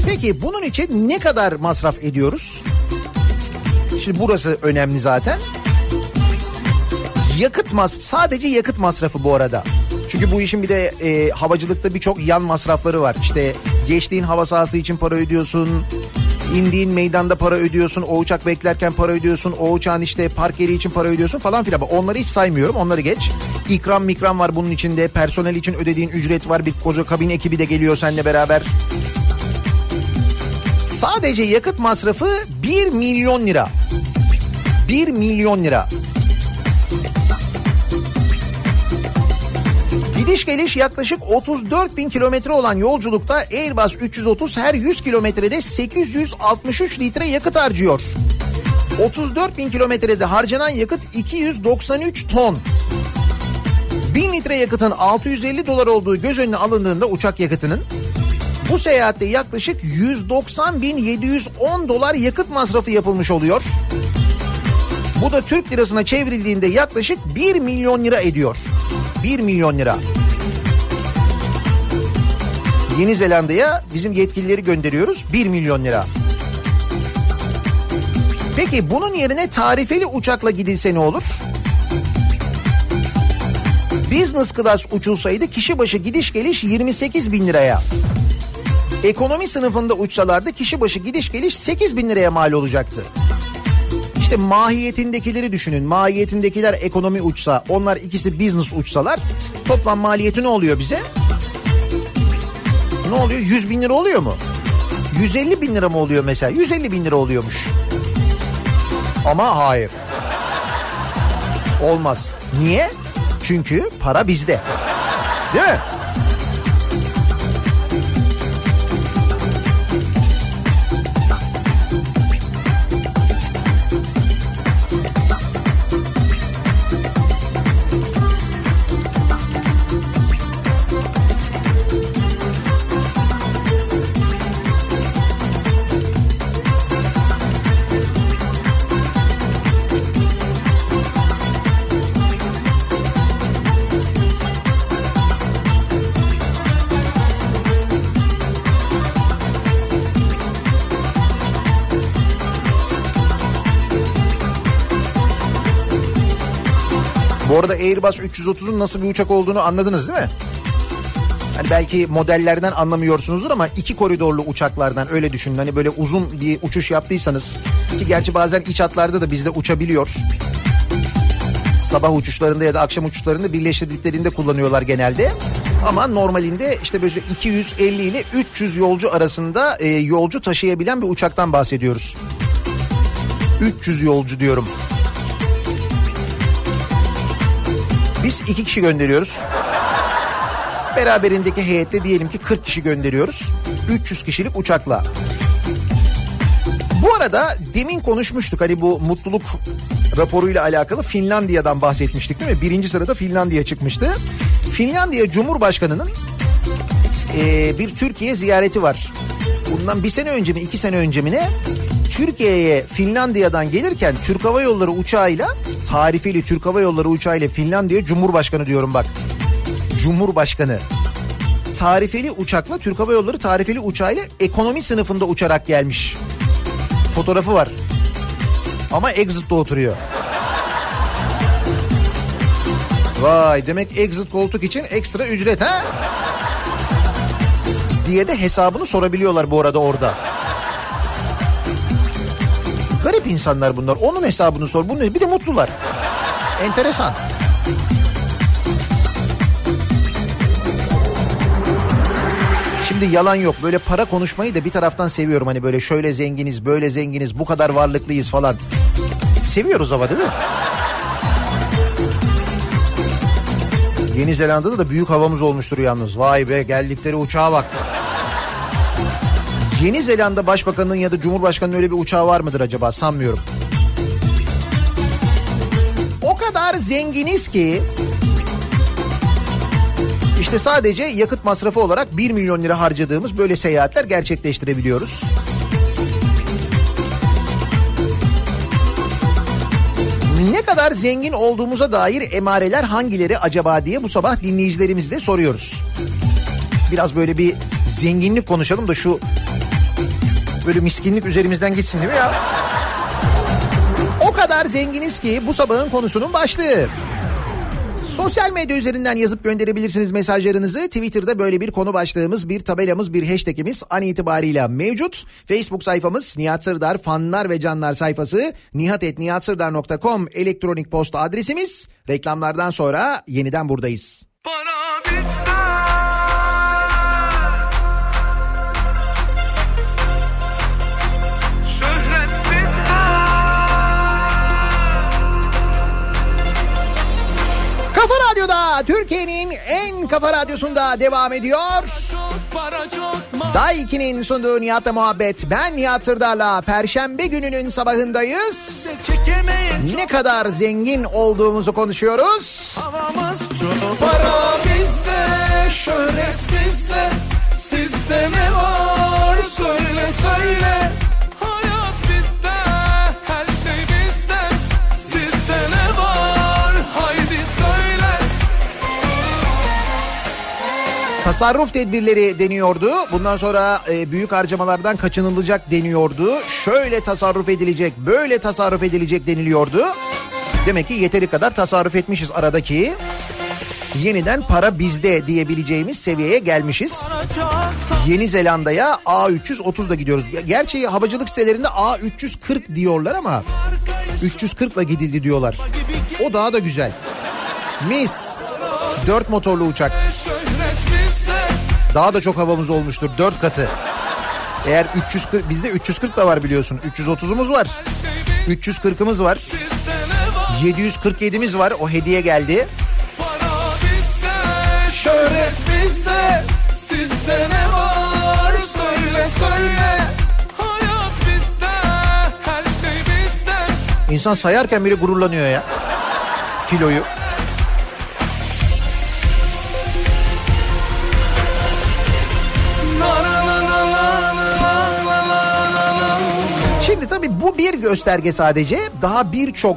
Peki bunun için ne kadar masraf ediyoruz? Şimdi burası önemli zaten. Yakıt mas sadece yakıt masrafı bu arada. Çünkü bu işin bir de e, havacılıkta birçok yan masrafları var. İşte geçtiğin hava sahası için para ödüyorsun. İndiğin meydanda para ödüyorsun. O uçak beklerken para ödüyorsun. O uçağın işte park yeri için para ödüyorsun falan filan. Onları hiç saymıyorum. Onları geç. İkram mikram var bunun içinde. Personel için ödediğin ücret var. Bir koca kabin ekibi de geliyor seninle beraber. Sadece yakıt masrafı 1 milyon lira. 1 milyon lira. Gidiş geliş yaklaşık 34 bin kilometre olan yolculukta Airbus 330 her 100 kilometrede 863 litre yakıt harcıyor. 34 bin kilometrede harcanan yakıt 293 ton. 1000 litre yakıtın 650 dolar olduğu göz önüne alındığında uçak yakıtının bu seyahatte yaklaşık 190.710 dolar yakıt masrafı yapılmış oluyor. Bu da Türk lirasına çevrildiğinde yaklaşık 1 milyon lira ediyor. 1 milyon lira. Yeni Zelanda'ya bizim yetkilileri gönderiyoruz 1 milyon lira. Peki bunun yerine tarifeli uçakla gidilse ne olur? Business class uçulsaydı kişi başı gidiş geliş 28 bin liraya. Ekonomi sınıfında uçsalardı kişi başı gidiş geliş 8 bin liraya mal olacaktı. İşte mahiyetindekileri düşünün. Mahiyetindekiler ekonomi uçsa, onlar ikisi business uçsalar toplam maliyeti ne oluyor bize? Ne oluyor? 100 bin lira oluyor mu? 150 bin lira mı oluyor mesela? 150 bin lira oluyormuş. Ama hayır. Olmaz. Niye? Çünkü para bizde. Değil mi? Airbus 330'un nasıl bir uçak olduğunu anladınız değil mi? Hani belki modellerden anlamıyorsunuzdur ama iki koridorlu uçaklardan öyle düşünün. Hani böyle uzun bir uçuş yaptıysanız ki gerçi bazen iç hatlarda da bizde uçabiliyor. Sabah uçuşlarında ya da akşam uçuşlarında birleştirdiklerinde kullanıyorlar genelde. Ama normalinde işte böyle 250 ile 300 yolcu arasında e, yolcu taşıyabilen bir uçaktan bahsediyoruz. 300 yolcu diyorum. Biz iki kişi gönderiyoruz. Beraberindeki heyette diyelim ki 40 kişi gönderiyoruz. 300 kişilik uçakla. Bu arada demin konuşmuştuk hani bu mutluluk raporuyla alakalı Finlandiya'dan bahsetmiştik değil mi? Birinci sırada Finlandiya çıkmıştı. Finlandiya Cumhurbaşkanı'nın e, bir Türkiye ziyareti var. Bundan bir sene önce mi iki sene önce mi ne? Türkiye'ye Finlandiya'dan gelirken Türk Hava Yolları uçağıyla tarifeli Türk Hava Yolları uçağıyla Finlandiya Cumhurbaşkanı diyorum bak. Cumhurbaşkanı tarifeli uçakla Türk Hava Yolları tarifeli uçağıyla ekonomi sınıfında uçarak gelmiş. Fotoğrafı var. Ama exit'te oturuyor. Vay demek exit koltuk için ekstra ücret ha? diye de hesabını sorabiliyorlar bu arada orada. İnsanlar bunlar. Onun hesabını sor. Bunun bir de mutlular. Enteresan. Şimdi yalan yok böyle para konuşmayı da bir taraftan seviyorum. Hani böyle şöyle zenginiz böyle zenginiz bu kadar varlıklıyız falan. Seviyoruz ama değil mi? Yeni Zelanda'da da büyük havamız olmuştur yalnız. Vay be geldikleri uçağa bak. Yeni Zelanda Başbakanı'nın ya da Cumhurbaşkanı'nın öyle bir uçağı var mıdır acaba sanmıyorum. O kadar zenginiz ki işte sadece yakıt masrafı olarak 1 milyon lira harcadığımız böyle seyahatler gerçekleştirebiliyoruz. Ne kadar zengin olduğumuza dair emareler hangileri acaba diye bu sabah dinleyicilerimizle soruyoruz. Biraz böyle bir zenginlik konuşalım da şu böyle miskinlik üzerimizden gitsin değil mi ya? O kadar zenginiz ki bu sabahın konusunun başlığı. Sosyal medya üzerinden yazıp gönderebilirsiniz mesajlarınızı. Twitter'da böyle bir konu başlığımız, bir tabelamız, bir hashtagimiz an itibariyle mevcut. Facebook sayfamız Nihat Sırdar fanlar ve canlar sayfası nihatetnihatsırdar.com elektronik posta adresimiz. Reklamlardan sonra yeniden buradayız. Para bizde Radyo'da Türkiye'nin en kafa radyosunda devam ediyor. 2'nin sunduğu Nihat'la muhabbet. Ben Nihat Sırdar'la Perşembe gününün sabahındayız. Ne kadar zengin olduğumuzu konuşuyoruz. Para bizde, şöhret bizde. Sizde ne var söyle söyle. Tasarruf tedbirleri deniyordu. Bundan sonra e, büyük harcamalardan kaçınılacak deniyordu. Şöyle tasarruf edilecek, böyle tasarruf edilecek deniliyordu. Demek ki yeteri kadar tasarruf etmişiz aradaki. Yeniden para bizde diyebileceğimiz seviyeye gelmişiz. Yeni Zelanda'ya A330'da gidiyoruz. Gerçi havacılık sitelerinde A340 diyorlar ama 340 ile gidildi diyorlar. O daha da güzel. Mis. Dört motorlu uçak. Daha da çok havamız olmuştur. Dört katı. Eğer 340 bizde 340 da var biliyorsun. 330'umuz var. 340'ımız var. Sizde ne var 747'miz var. O hediye geldi. Para bizde Şöhret bizde. Sizde ne var? Söyle söyle. Bizde Her şey bizde İnsan sayarken bile gururlanıyor ya. Filoyu. Bu bir gösterge sadece. Daha birçok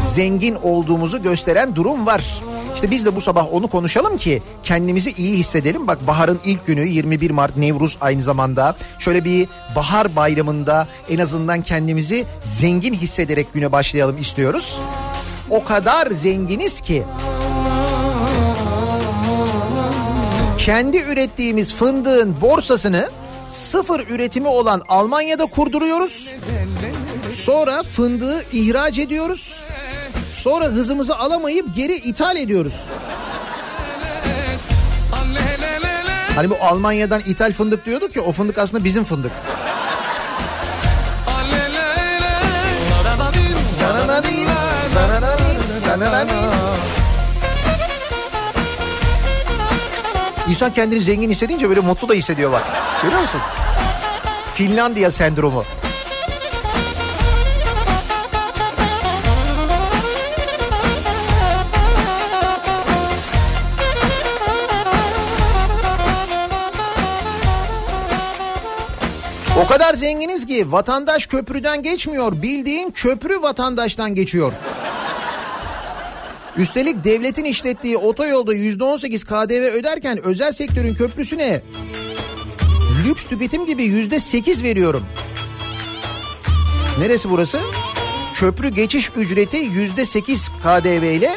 zengin olduğumuzu gösteren durum var. İşte biz de bu sabah onu konuşalım ki kendimizi iyi hissedelim. Bak baharın ilk günü 21 Mart Nevruz aynı zamanda. Şöyle bir bahar bayramında en azından kendimizi zengin hissederek güne başlayalım istiyoruz. O kadar zenginiz ki kendi ürettiğimiz fındığın borsasını sıfır üretimi olan Almanya'da kurduruyoruz. Sonra fındığı ihraç ediyoruz. Sonra hızımızı alamayıp geri ithal ediyoruz. Hani bu Almanya'dan ithal fındık diyorduk ya o fındık aslında bizim fındık. İnsan kendini zengin hissedince böyle mutlu da hissediyor bak. Görüyor musun? Finlandiya sendromu. O kadar zenginiz ki vatandaş köprüden geçmiyor. Bildiğin köprü vatandaştan geçiyor. Üstelik devletin işlettiği otoyolda %18 KDV öderken özel sektörün köprüsüne lüks tüketim gibi %8 veriyorum. Neresi burası? Köprü geçiş ücreti %8 KDV ile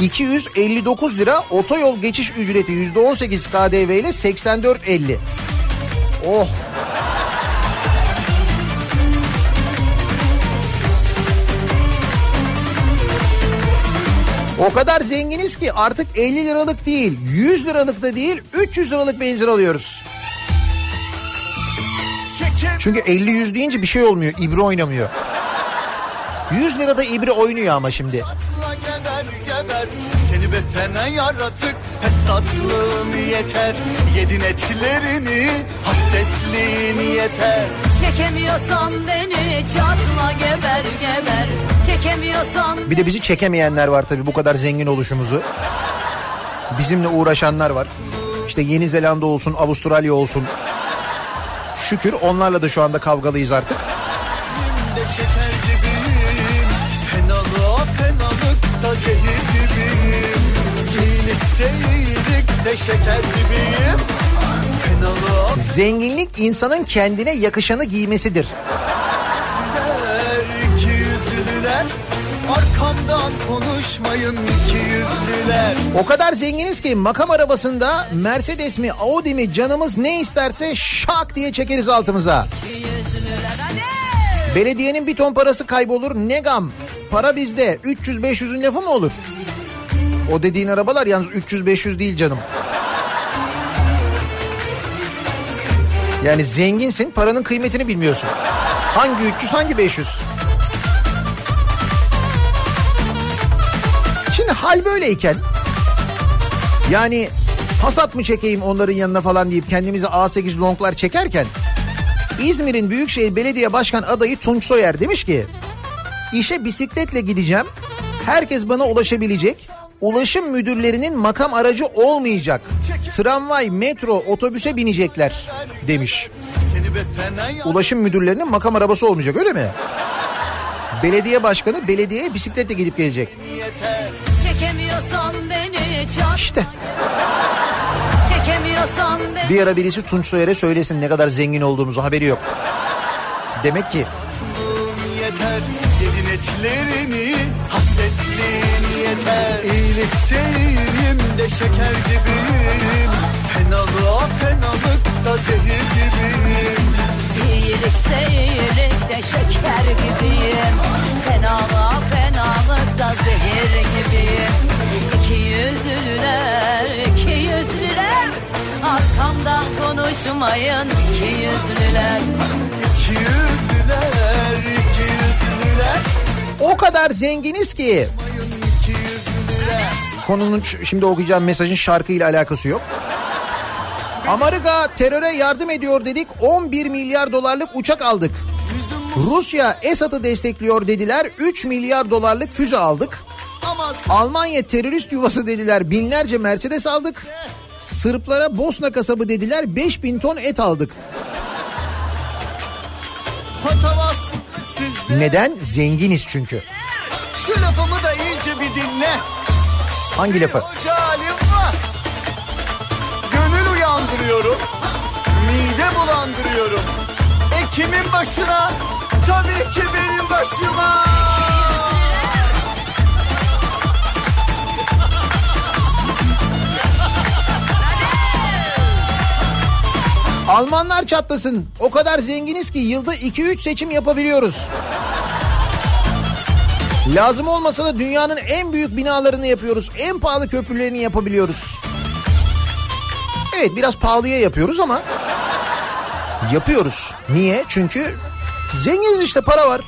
259 lira otoyol geçiş ücreti %18 KDV ile 84.50. Oh. O kadar zenginiz ki artık 50 liralık değil, 100 liralık da değil, 300 liralık benzin alıyoruz. Çünkü 50-100 deyince bir şey olmuyor, ibre oynamıyor. 100 lirada ibre oynuyor ama şimdi. Geber geber Seni be fena yaratık Fesatlığın yeter Yedin etlerini Hasretliğin yeter Çekemiyorsan beni çatma geber geber Çekemiyorsan Bir de bizi çekemeyenler var tabii bu kadar zengin oluşumuzu. Bizimle uğraşanlar var. İşte Yeni Zelanda olsun, Avustralya olsun. Şükür onlarla da şu anda kavgalıyız artık. İyilik de şeker gibiyim Zenginlik insanın kendine yakışanı giymesidir. fenalıklar iki yüzlüler Arkamdan konuşmayın iki yüzlüler O kadar zenginiz ki makam arabasında Mercedes mi Audi mi canımız ne isterse şak diye çekeriz altımıza. Belediyenin bir ton parası kaybolur ne gam. Para bizde 300-500'ün lafı mı olur? O dediğin arabalar yalnız 300-500 değil canım. Yani zenginsin paranın kıymetini bilmiyorsun. Hangi 300 hangi 500? Şimdi hal böyleyken yani Passat mı çekeyim onların yanına falan deyip kendimize A8 longlar çekerken İzmir'in Büyükşehir Belediye Başkan adayı Tunç Soyer demiş ki işe bisikletle gideceğim. Herkes bana ulaşabilecek. Ulaşım müdürlerinin makam aracı olmayacak. Tramvay, metro, otobüse binecekler demiş. Ulaşım müdürlerinin makam arabası olmayacak öyle mi? Belediye başkanı belediyeye bisikletle gidip gelecek. İşte bir ara birisi Tunç Soyer'e söylesin ne kadar zengin olduğumuzu haberi yok. Demek ki iyiyim de şeker gibiyim. Fenalığa fenalık da zehir gibiyim. İyilik de şeker gibiyim. Fenalığa fenalık da zehir gibiyim. İki yüzlüler, iki yüzlüler. Arkamdan konuşmayın iki yüzlüler. İki yüzlüler, iki yüzlüler. O kadar zenginiz ki konunun şimdi okuyacağım mesajın şarkıyla alakası yok. Amerika teröre yardım ediyor dedik 11 milyar dolarlık uçak aldık. Rusya Esad'ı destekliyor dediler 3 milyar dolarlık füze aldık. Almanya terörist yuvası dediler binlerce Mercedes aldık. Sırplara Bosna kasabı dediler 5000 ton et aldık. Neden? Zenginiz çünkü. Şu lafımı da iyice bir dinle Hangi lafı? Gönül uyandırıyorum Mide bulandırıyorum E kimin başına? Tabii ki benim başıma Almanlar çatlasın. O kadar zenginiz ki yılda 2-3 seçim yapabiliyoruz. Lazım olmasa da dünyanın en büyük binalarını yapıyoruz. En pahalı köprülerini yapabiliyoruz. Evet biraz pahalıya yapıyoruz ama yapıyoruz. Niye? Çünkü zenginiz işte para var.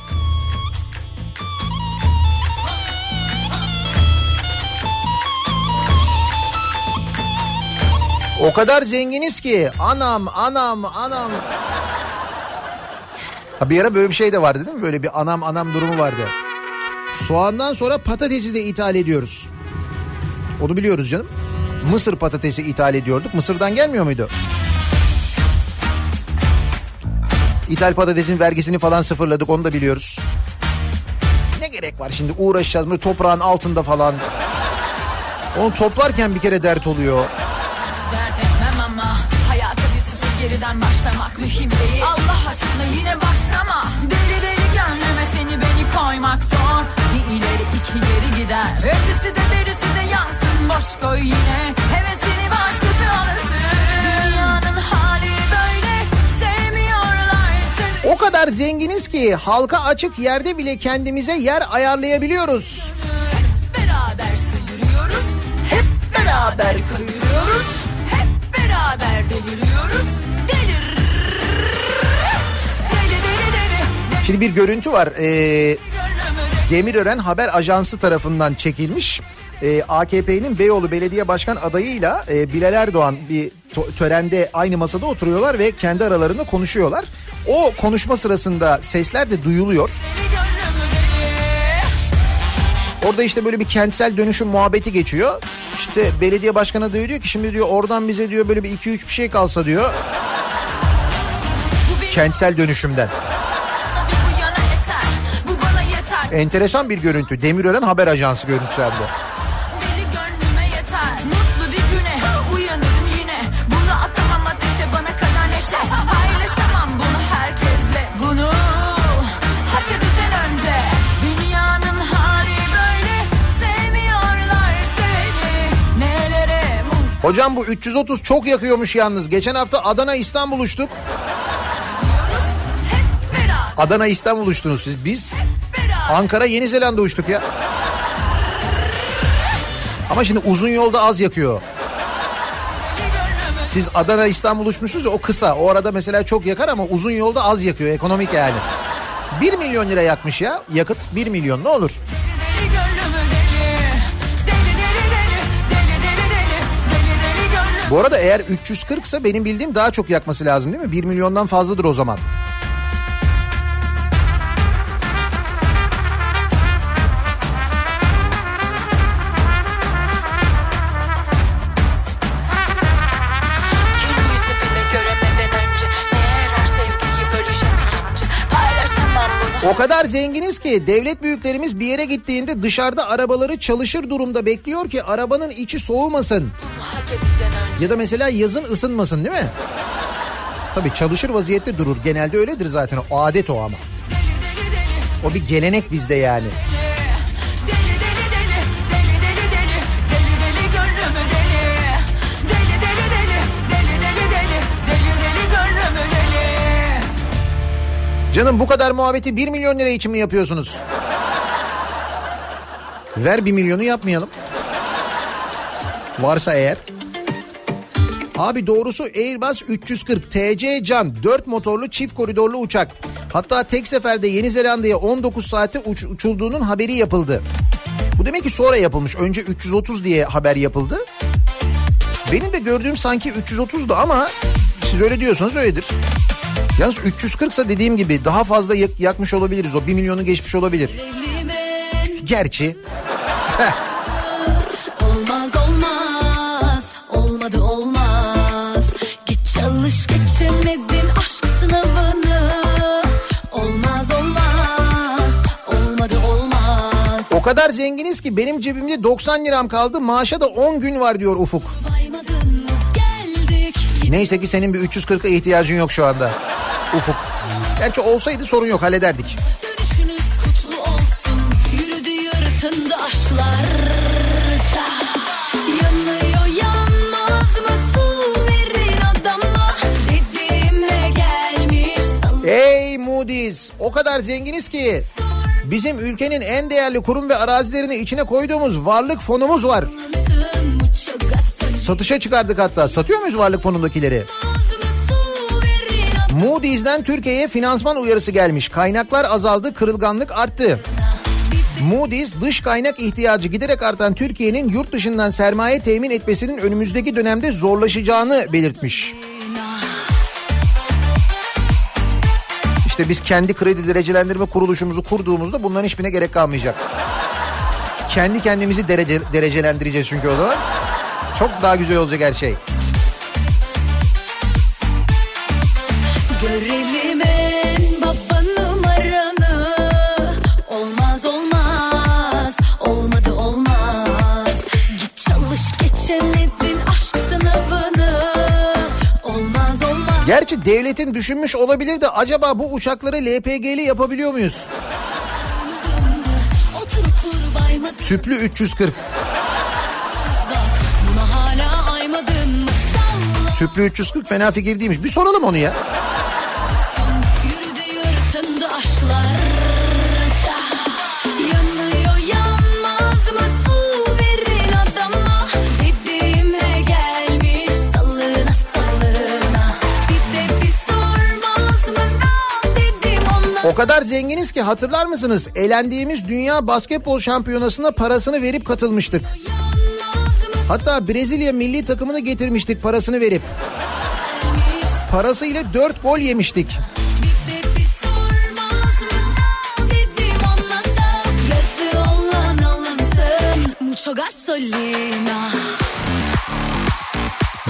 O kadar zenginiz ki anam anam anam. Ha bir ara böyle bir şey de vardı değil mi? Böyle bir anam anam durumu vardı. Soğandan sonra patatesi de ithal ediyoruz. Onu biliyoruz canım. Mısır patatesi ithal ediyorduk. Mısır'dan gelmiyor muydu? İthal patatesin vergisini falan sıfırladık onu da biliyoruz. Ne gerek var şimdi uğraşacağız böyle toprağın altında falan. Onu toplarken bir kere dert oluyor. Dert etmem ama hayata bir sıfır geriden başlamak mühim değil Allah aşkına yine başlama Deli deli gönlüme seni beni koymak iki geri gider Ötesi de berisi de yansın boş koy yine Hevesini başkası alırsın Dünyanın hali böyle sevmiyorlar seni O kadar zenginiz ki halka açık yerde bile kendimize yer ayarlayabiliyoruz. Beraber suyu beraber kayırıyoruz. Hep beraber deliriyoruz. Delir. Deli deli deli. Şimdi bir görüntü var. Ee. Demirören Haber Ajansı tarafından çekilmiş. Ee, AKP'nin Beyoğlu Belediye Başkan adayıyla e, Bilal Erdoğan bir törende aynı masada oturuyorlar ve kendi aralarında konuşuyorlar. O konuşma sırasında sesler de duyuluyor. Orada işte böyle bir kentsel dönüşüm muhabbeti geçiyor. İşte belediye başkanı da diyor ki şimdi diyor oradan bize diyor böyle bir iki üç bir şey kalsa diyor. Kentsel dönüşümden. Enteresan bir görüntü. Demirören Haber Ajansı görüntüsü hem de. Hocam bu 330 çok yakıyormuş yalnız. Geçen hafta Adana İstanbul uçtuk. Adana İstanbul uçtunuz siz. Biz. Ankara Yeni Zelanda uçtuk ya. Ama şimdi uzun yolda az yakıyor. Siz Adana İstanbul uçmuşsunuz ya o kısa. O arada mesela çok yakar ama uzun yolda az yakıyor. Ekonomik yani. 1 milyon lira yakmış ya. Yakıt 1 milyon ne olur. Bu arada eğer 340 ise benim bildiğim daha çok yakması lazım değil mi? 1 milyondan fazladır o zaman. O kadar zenginiz ki devlet büyüklerimiz bir yere gittiğinde dışarıda arabaları çalışır durumda bekliyor ki arabanın içi soğumasın. Ya da mesela yazın ısınmasın değil mi? Tabii çalışır vaziyette durur. Genelde öyledir zaten. O adet o ama. O bir gelenek bizde yani. Deli Canım bu kadar muhabbeti 1 milyon lira için mi yapıyorsunuz? Ver 1 milyonu yapmayalım. Varsa eğer. Abi doğrusu Airbus 340 TC Can 4 motorlu çift koridorlu uçak. Hatta tek seferde Yeni Zelanda'ya 19 saate uç- uçulduğunun haberi yapıldı. Bu demek ki sonra yapılmış. Önce 330 diye haber yapıldı. Benim de gördüğüm sanki 330'du ama siz öyle diyorsanız öyledir. Yalnız 340 ise dediğim gibi daha fazla yak- yakmış olabiliriz. O 1 milyonu geçmiş olabilir. Gerçi olmaz olmaz, olmadı olmaz. Git çalış geçemedin aşk sınavını. Olmaz olmaz, olmadı olmaz. o kadar zenginiz ki benim cebimde 90 liram kaldı maaşa da 10 gün var diyor Ufuk. Neyse ki senin bir 340'a ihtiyacın yok şu anda. Ufuk. Gerçi olsaydı sorun yok hallederdik. Ey Moody's o kadar zenginiz ki bizim ülkenin en değerli kurum ve arazilerini içine koyduğumuz varlık fonumuz var. Satışa çıkardık hatta. Satıyor muyuz varlık fonundakileri? Moody's'den Türkiye'ye finansman uyarısı gelmiş. Kaynaklar azaldı, kırılganlık arttı. Moody's dış kaynak ihtiyacı giderek artan Türkiye'nin yurt dışından sermaye temin etmesinin önümüzdeki dönemde zorlaşacağını belirtmiş. İşte biz kendi kredi derecelendirme kuruluşumuzu kurduğumuzda bunların hiçbirine gerek kalmayacak. Kendi kendimizi derece, derecelendireceğiz çünkü o zaman. Çok daha güzel olacak her şey. Görelim en baba numaranı Olmaz olmaz Olmadı olmaz Git çalış geçemedin aşk sınavını Olmaz olmaz Gerçi devletin düşünmüş olabilir de acaba bu uçakları LPG'li yapabiliyor muyuz? Tüplü 340. bak Buna hala aymadın mı Salla Tüplü 340 fena fikir değilmiş. Bir soralım onu ya. O kadar zenginiz ki hatırlar mısınız? Elendiğimiz Dünya Basketbol Şampiyonası'na parasını verip katılmıştık. Hatta Brezilya milli takımını getirmiştik parasını verip. Parasıyla 4 gol yemiştik.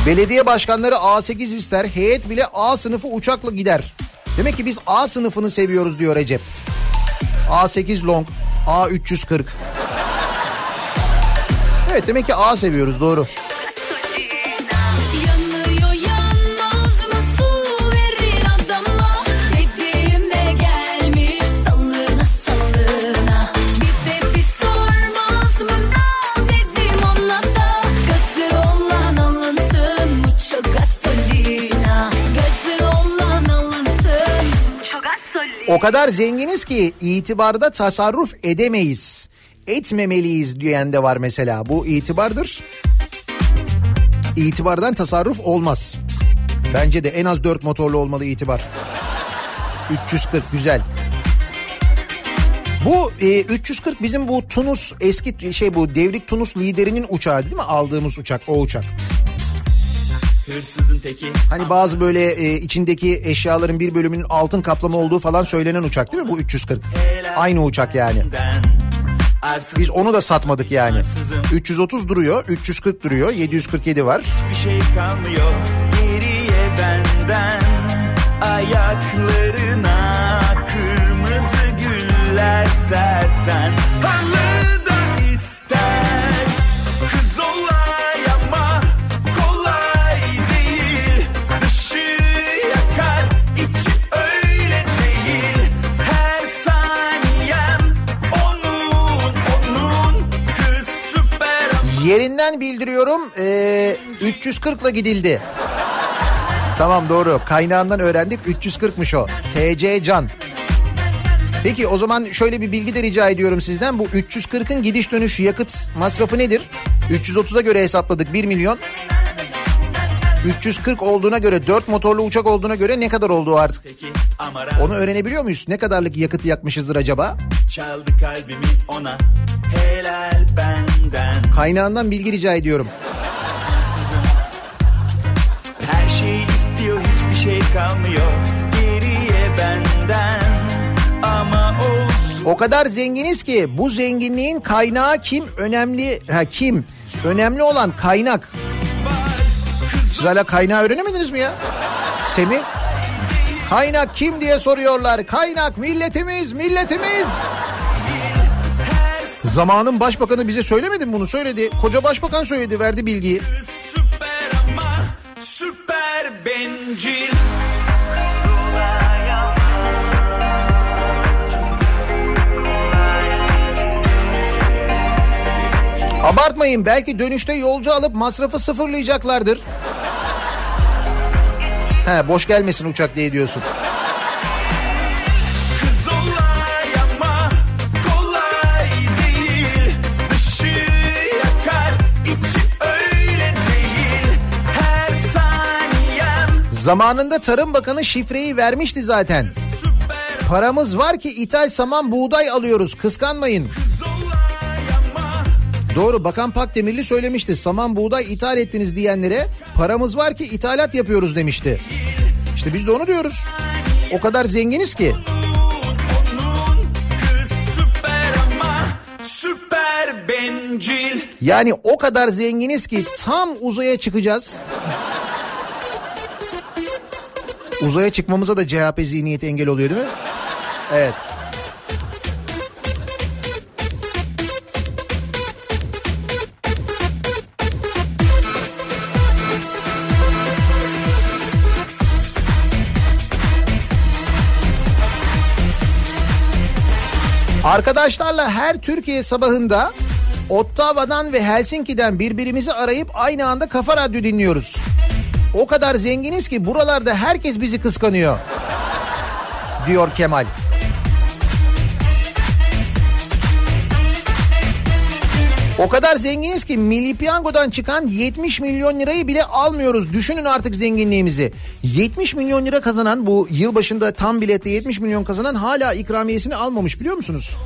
Belediye başkanları A8 ister, heyet bile A sınıfı uçakla gider. Demek ki biz A sınıfını seviyoruz diyor Recep. A8 long, A340. Evet demek ki A seviyoruz doğru. O kadar zenginiz ki itibarda tasarruf edemeyiz. Etmemeliyiz diyen de var mesela. Bu itibardır. İtibardan tasarruf olmaz. Bence de en az 4 motorlu olmalı itibar. 340 güzel. Bu e, 340 bizim bu Tunus eski şey bu devrik Tunus liderinin uçağı değil mi? Aldığımız uçak o uçak. Hırsızın teki Hani bazı böyle e, içindeki eşyaların bir bölümünün altın kaplama olduğu falan söylenen uçak değil mi bu 340? Aynı uçak yani. Biz onu da satmadık yani. 330 duruyor, 340 duruyor, 747 var. bir şey kalmıyor Geriye benden Ayaklarına Kırmızı güller sersen Halı Yerinden bildiriyorum, e, 340'la gidildi. Tamam doğru, kaynağından öğrendik 340'mış o. TC Can. Peki o zaman şöyle bir bilgi de rica ediyorum sizden. Bu 340'ın gidiş dönüş yakıt masrafı nedir? 330'a göre hesapladık 1 milyon. 340 olduğuna göre 4 motorlu uçak olduğuna göre ne kadar olduğu artık? Onu öğrenebiliyor muyuz? Ne kadarlık yakıt yakmışızdır acaba? Çaldı kalbimi ona helal benden Kaynağından bilgi rica ediyorum. Her şeyi istiyor hiçbir şey kalmıyor Geriye benden Ama olsun O kadar zenginiz ki bu zenginliğin kaynağı kim? Önemli ha kim? Önemli olan kaynak. Siz hala kaynağı öğrenemediniz mi ya? Semih? Kaynak kim diye soruyorlar. Kaynak milletimiz, milletimiz. Zamanın başbakanı bize söylemedi mi bunu? Söyledi. Koca başbakan söyledi, verdi bilgiyi. süper ama Süper bencil Abartmayın belki dönüşte yolcu alıp masrafı sıfırlayacaklardır. He boş gelmesin uçak diye diyorsun. Zamanında Tarım Bakanı şifreyi vermişti zaten. Paramız var ki ithal saman buğday alıyoruz kıskanmayın. Doğru Bakan Pakdemirli söylemişti. Saman buğday ithal ettiniz diyenlere paramız var ki ithalat yapıyoruz demişti. İşte biz de onu diyoruz. O kadar zenginiz ki. Yani o kadar zenginiz ki tam uzaya çıkacağız. Uzaya çıkmamıza da CHP zihniyeti engel oluyor değil mi? Evet. Arkadaşlarla her Türkiye sabahında Ottawa'dan ve Helsinki'den birbirimizi arayıp aynı anda Kafa Radyo dinliyoruz. O kadar zenginiz ki buralarda herkes bizi kıskanıyor. Diyor Kemal. O kadar zenginiz ki Milli Piyango'dan çıkan 70 milyon lirayı bile almıyoruz. Düşünün artık zenginliğimizi. 70 milyon lira kazanan bu yılbaşında tam bilette 70 milyon kazanan hala ikramiyesini almamış biliyor musunuz?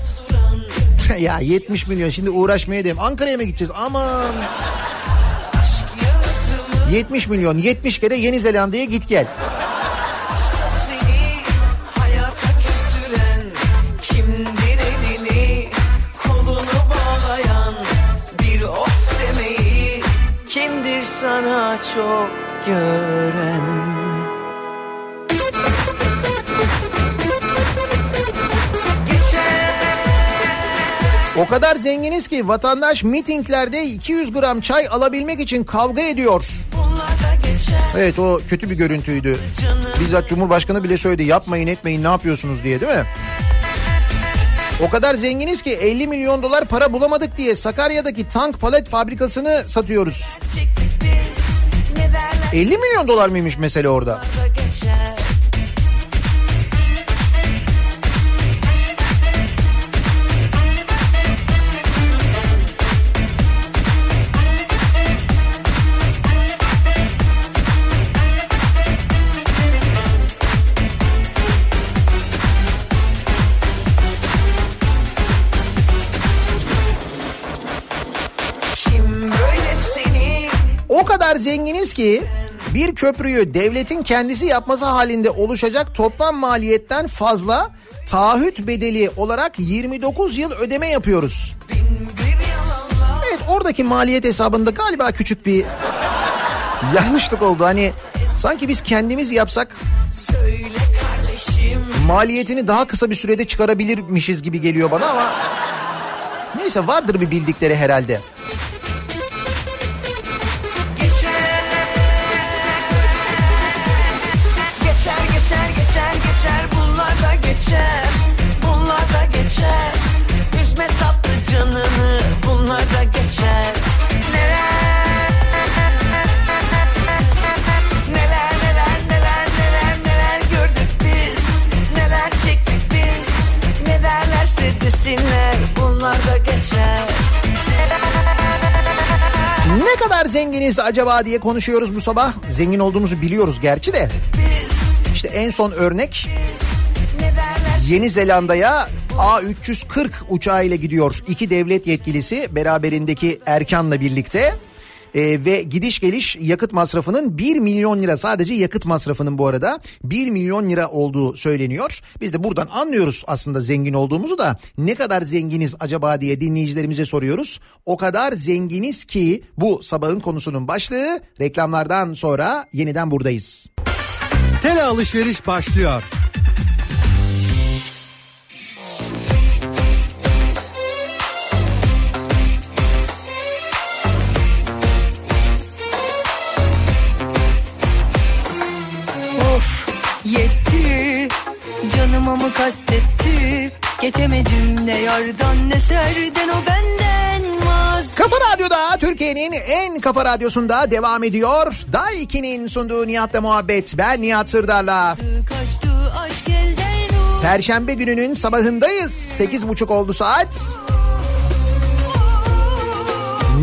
(laughs) ya 70 milyon şimdi uğraşmaya dedim. Ankara'ya mı gideceğiz? Aman. 70 milyon 70 kere Yeni Zelanda'ya git gel. Oh çok gören O kadar zenginiz ki vatandaş mitinglerde 200 gram çay alabilmek için kavga ediyor. Evet o kötü bir görüntüydü. Bizzat Cumhurbaşkanı bile söyledi yapmayın etmeyin ne yapıyorsunuz diye değil mi? O kadar zenginiz ki 50 milyon dolar para bulamadık diye Sakarya'daki tank palet fabrikasını satıyoruz. çektik biz ne derler 50 milyon dolar mıymış mesele orada? da geçer kadar zenginiz ki bir köprüyü devletin kendisi yapması halinde oluşacak toplam maliyetten fazla taahhüt bedeli olarak 29 yıl ödeme yapıyoruz. Evet oradaki maliyet hesabında galiba küçük bir yanlışlık oldu. Hani sanki biz kendimiz yapsak maliyetini daha kısa bir sürede çıkarabilirmişiz gibi geliyor bana ama neyse vardır bir bildikleri herhalde. Da geçer. Neler Neler neler neler neler neler gördük biz. Neler çektik biz. Ne derlerse desinler bunlar da geçer. Ne kadar zenginiz acaba diye konuşuyoruz bu sabah. Zengin olduğumuzu biliyoruz gerçi de. İşte en son örnek Yeni Zelanda'ya A340 uçağıyla gidiyor. İki devlet yetkilisi beraberindeki Erkan'la birlikte. Ee, ve gidiş geliş yakıt masrafının 1 milyon lira sadece yakıt masrafının bu arada 1 milyon lira olduğu söyleniyor. Biz de buradan anlıyoruz aslında zengin olduğumuzu da ne kadar zenginiz acaba diye dinleyicilerimize soruyoruz. O kadar zenginiz ki bu sabahın konusunun başlığı reklamlardan sonra yeniden buradayız. Tele alışveriş başlıyor. Kastetti Geçemedim ne yardan ne serden o benden vaz Kafa Radyo'da Türkiye'nin en kafa radyosunda devam ediyor. Day 2'nin sunduğu Nihat'la muhabbet. Ben Nihat Sırdar'la. Kaçtı aşk elden o Perşembe gününün sabahındayız. 8.30 oldu saat.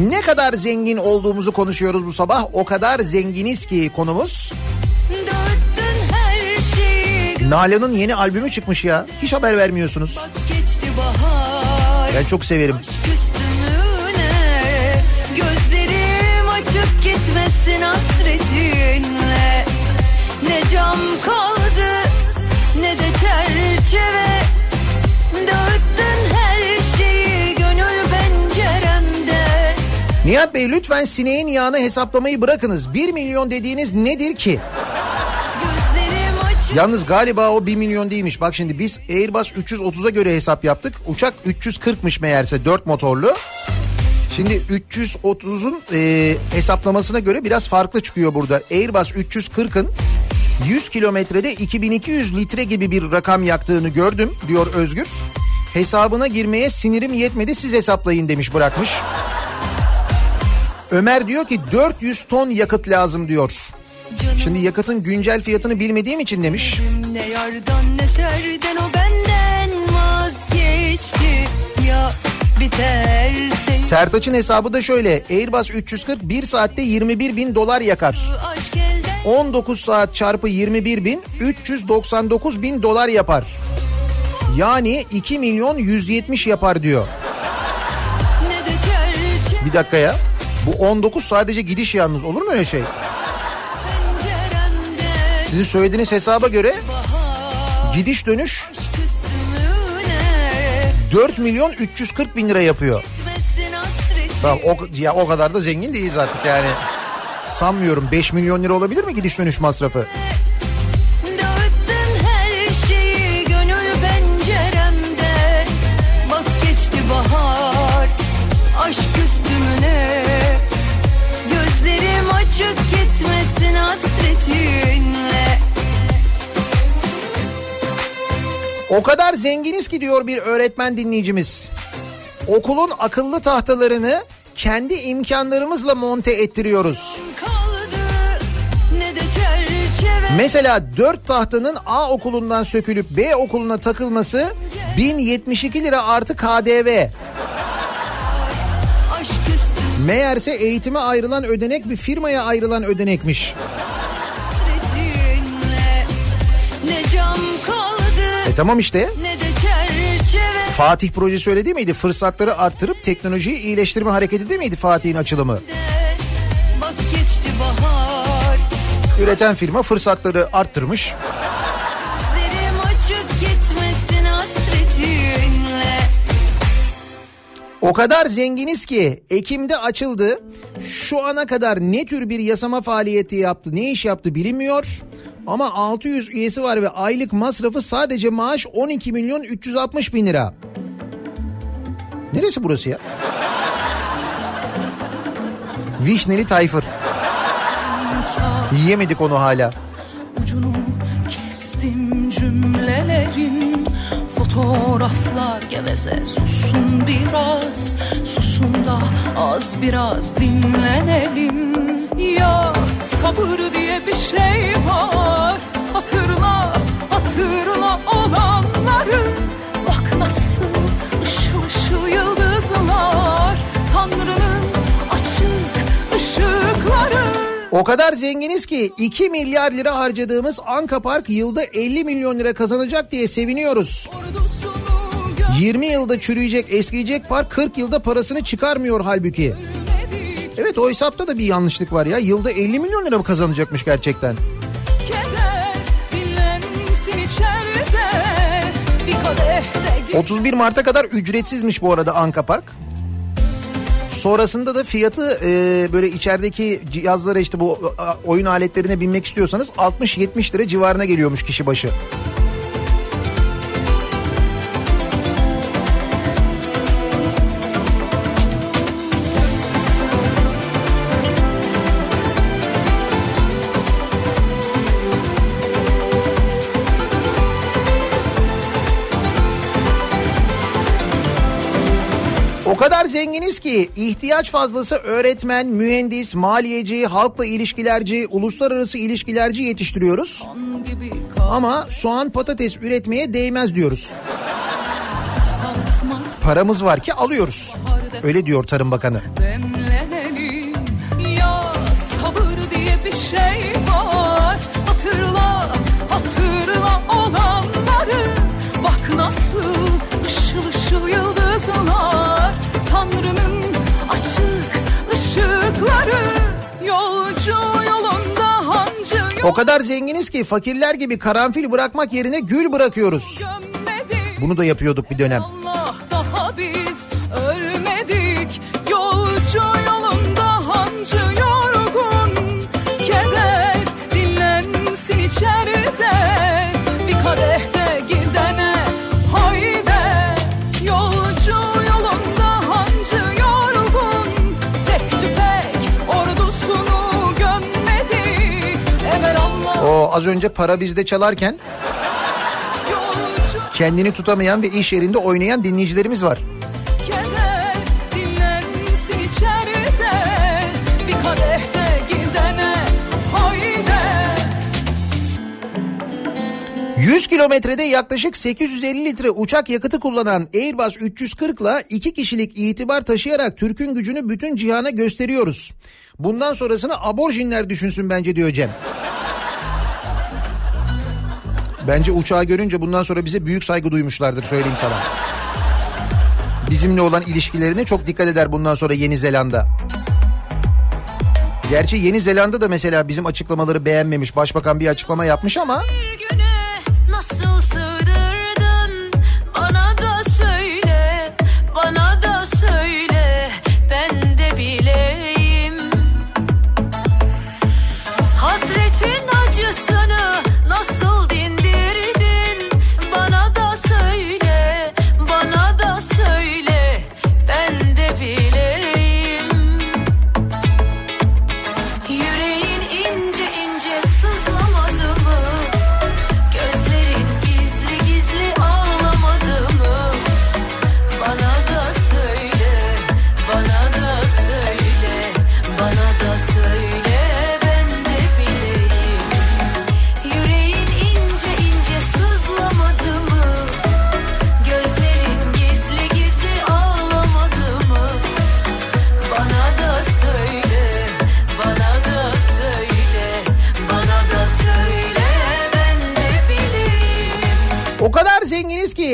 Ne kadar zengin olduğumuzu konuşuyoruz bu sabah. O kadar zenginiz ki konumuz. Nalan'ın yeni albümü çıkmış ya. Hiç haber vermiyorsunuz. Ben çok severim. Üstünlüğüne Gözlerim açık gitmesin hasretinle Ne cam kaldı ne de çerçeve Dağıttın her şeyi gönül penceremde Nihat Bey lütfen sineğin yağını hesaplamayı bırakınız. 1 milyon dediğiniz nedir ki? Yalnız galiba o 1 milyon değilmiş. Bak şimdi biz Airbus 330'a göre hesap yaptık. Uçak 340'mış meğerse 4 motorlu. Şimdi 330'un e, hesaplamasına göre biraz farklı çıkıyor burada. Airbus 340'ın 100 kilometrede 2200 litre gibi bir rakam yaktığını gördüm diyor Özgür. Hesabına girmeye sinirim yetmedi siz hesaplayın demiş bırakmış. Ömer diyor ki 400 ton yakıt lazım diyor. Şimdi yakıtın güncel fiyatını bilmediğim için demiş. Ne yardan ne serden o benden vazgeçti Ya biterse Sertaç'ın hesabı da şöyle. Airbus 340 1 saatte 21 bin dolar yakar. aşk elden 19 saat çarpı 21 bin 399 bin dolar yapar. Yani 2 milyon 170 yapar diyor. Bir dakika ya. Bu 19 sadece gidiş yalnız olur mu öyle şey? Sizin söylediğiniz hesaba göre gidiş dönüş üstümüne 4 milyon 340 bin lira yapıyor. Tamam o, ya o kadar da zengin değiliz artık yani. Sanmıyorum 5 milyon lira olabilir mi gidiş dönüş masrafı? O kadar zenginiz ki diyor bir öğretmen dinleyicimiz. Okulun akıllı tahtalarını kendi imkanlarımızla monte ettiriyoruz. Mesela 4 tahtanın A okulundan sökülüp B okuluna takılması 1072 lira artı KDV. Meğerse eğitime ayrılan ödenek bir firmaya ayrılan ödenekmiş. E tamam işte. de Fatih projesi öyle değil miydi? Fırsatları arttırıp teknolojiyi iyileştirme hareketi değil miydi Fatih'in açılımı? Bahar Üreten firma fırsatları arttırmış. O kadar zenginiz ki Ekim'de açıldı. Şu ana kadar ne tür bir yasama faaliyeti yaptı, ne iş yaptı bilinmiyor. Ama 600 üyesi var ve aylık masrafı sadece maaş 12 milyon 360 bin lira. Neresi burası ya? Vişneli Tayfır. Yiyemedik onu hala. ucunu kestim cümlelerin Fotoğraflar geveze susun biraz Susun da az biraz dinlenelim. Ya sabır diye bir şey var Hatırla hatırla olanları. Bak nasıl ışıl ışıl yıldızlar Tanrı'nın O kadar zenginiz ki 2 milyar lira harcadığımız Anka Park yılda 50 milyon lira kazanacak diye seviniyoruz. ordusunu 20 yılda çürüyecek eskiyecek park 40 yılda parasını çıkarmıyor halbuki. Evet o hesapta da bir yanlışlık var ya. Yılda 50 milyon lira mı kazanacakmış gerçekten? Keder dinlensin içeride Bir kadehte 31 Mart'a kadar ücretsizmiş bu arada Anka Park. Sonrasında da fiyatı e, böyle içerideki cihazlara işte bu a, oyun aletlerine binmek istiyorsanız 60-70 lira civarına geliyormuş kişi başı. Ki ihtiyaç fazlası öğretmen, mühendis, maliyeci, halkla ilişkilerci, uluslararası ilişkilerci yetiştiriyoruz. Ama soğan patates üretmeye değmez diyoruz. Paramız var ki alıyoruz. Öyle diyor Tarım Bakanı. demlenelim O kadar zenginiz ki fakirler gibi karanfil bırakmak yerine gül bırakıyoruz. Bunu da yapıyorduk bir dönem. Allah daha biz ölmedik O az önce para bizde çalarken kendini tutamayan ve iş yerinde oynayan dinleyicilerimiz var. Keder dinlensin içeride Bir kadehte gidene hayde 100 kilometrede yaklaşık 850 litre uçak yakıtı kullanan Airbus 340 ile 2 kişilik itibar taşıyarak Türk'ün gücünü bütün cihana gösteriyoruz. Bundan sonrasını aborjinler düşünsün bence diyor Cem. Bence uçağı görünce bundan sonra bize büyük saygı duymuşlardır söyleyeyim sana. Bizimle olan ilişkilerine çok dikkat eder bundan sonra Yeni Zelanda. Gerçi Yeni Zelanda da mesela bizim açıklamaları beğenmemiş. Başbakan bir açıklama yapmış ama Bir güne nasıl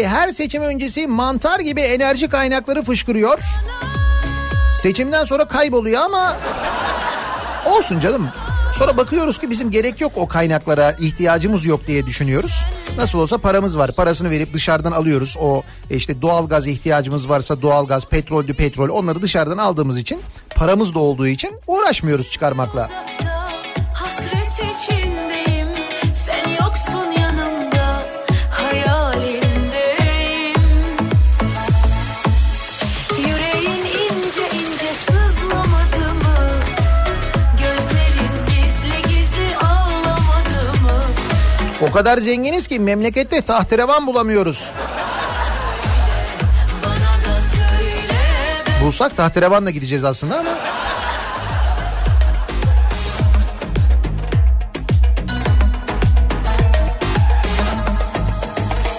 her seçim öncesi mantar gibi enerji kaynakları fışkırıyor. Seçimden sonra kayboluyor ama olsun canım. Sonra bakıyoruz ki bizim gerek yok o kaynaklara ihtiyacımız yok diye düşünüyoruz. Nasıl olsa paramız var. Parasını verip dışarıdan alıyoruz. O işte doğalgaz ihtiyacımız varsa doğalgaz, petroldü petrol onları dışarıdan aldığımız için paramız da olduğu için uğraşmıyoruz çıkarmakla. Uzakta O kadar zenginiz ki memlekette tahterevan bulamıyoruz. Bulsak tahterevanla gideceğiz aslında ama.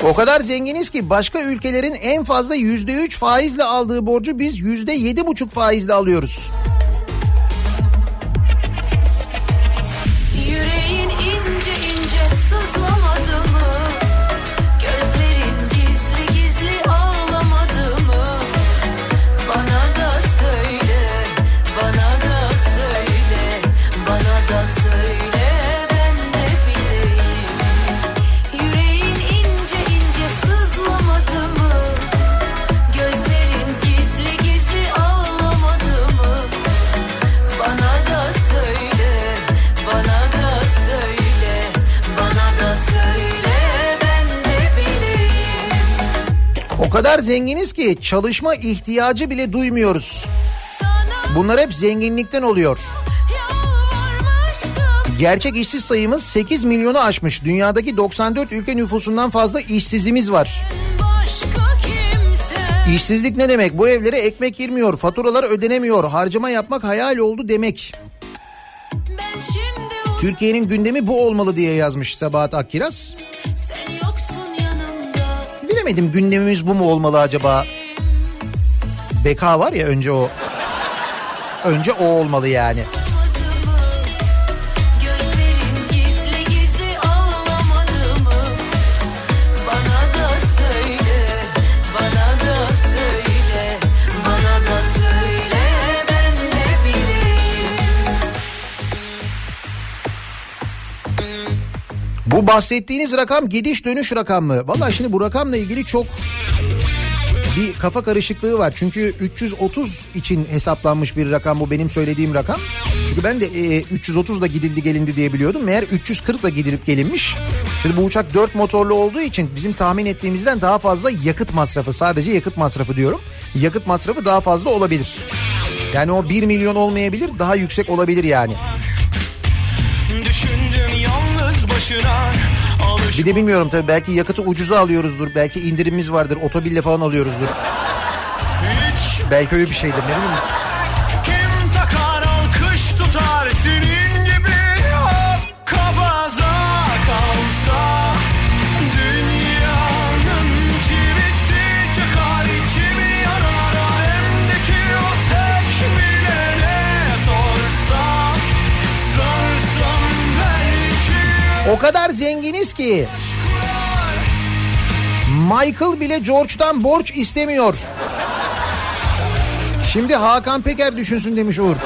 O kadar zenginiz ki başka ülkelerin en fazla yüzde üç faizle aldığı borcu biz yüzde yedi buçuk faizle alıyoruz. O kadar zenginiz ki çalışma ihtiyacı bile duymuyoruz. Bunlar hep zenginlikten oluyor. Gerçek işsiz sayımız 8 milyonu aşmış. Dünyadaki 94 ülke nüfusundan fazla işsizimiz var. İşsizlik ne demek? Bu evlere ekmek girmiyor, faturalar ödenemiyor, harcama yapmak hayal oldu demek. Türkiye'nin gündemi bu olmalı diye yazmış Sabahat Akkiraz. sen. Bilemedim gündemimiz bu mu olmalı acaba? Beka var ya önce o. Önce o olmalı yani. Bu bahsettiğiniz rakam gidiş dönüş rakam mı? Valla şimdi bu rakamla ilgili çok bir kafa karışıklığı var. Çünkü 330 için hesaplanmış bir rakam bu benim söylediğim rakam. Çünkü ben de e, 330 da gidildi gelindi diye biliyordum. Meğer 340 da gidilip gelinmiş. Şimdi bu uçak 4 motorlu olduğu için bizim tahmin ettiğimizden daha fazla yakıt masrafı. Sadece yakıt masrafı diyorum. Yakıt masrafı daha fazla olabilir. Yani o 1 milyon olmayabilir daha yüksek olabilir yani. Başına Alış Bir de bilmiyorum tabii belki yakıtı ucuza alıyoruzdur. Belki indirimimiz vardır. Otobille falan alıyoruzdur. hiç Belki öyle bir şeydir ne bileyim. O kadar zenginiz ki Michael bile George'dan borç istemiyor. Şimdi Hakan Peker düşünsün demiş Uğur.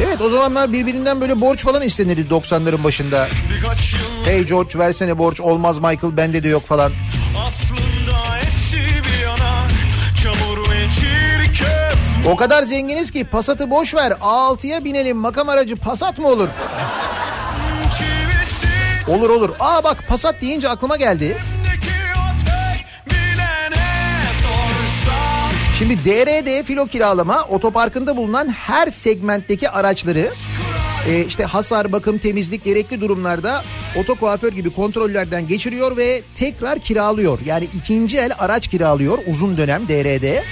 Evet o zamanlar birbirinden böyle borç falan istenirdi 90'ların başında. Hey George versene borç olmaz Michael bende de yok falan. aslında hepsi bir yana Çamur ve çirkef O kadar zenginiz ki Passat'ı boş ver A6'ya binelim makam aracı Passat mı olur? Olur olur. Aa bak Passat deyince aklıma geldi. Şimdi DRD filo kiralama otoparkında bulunan her segmentteki araçları e, işte hasar, bakım, temizlik gerekli durumlarda otokuaför gibi kontrollerden geçiriyor ve tekrar kiralıyor. Yani ikinci el araç kiralıyor uzun dönem DRD.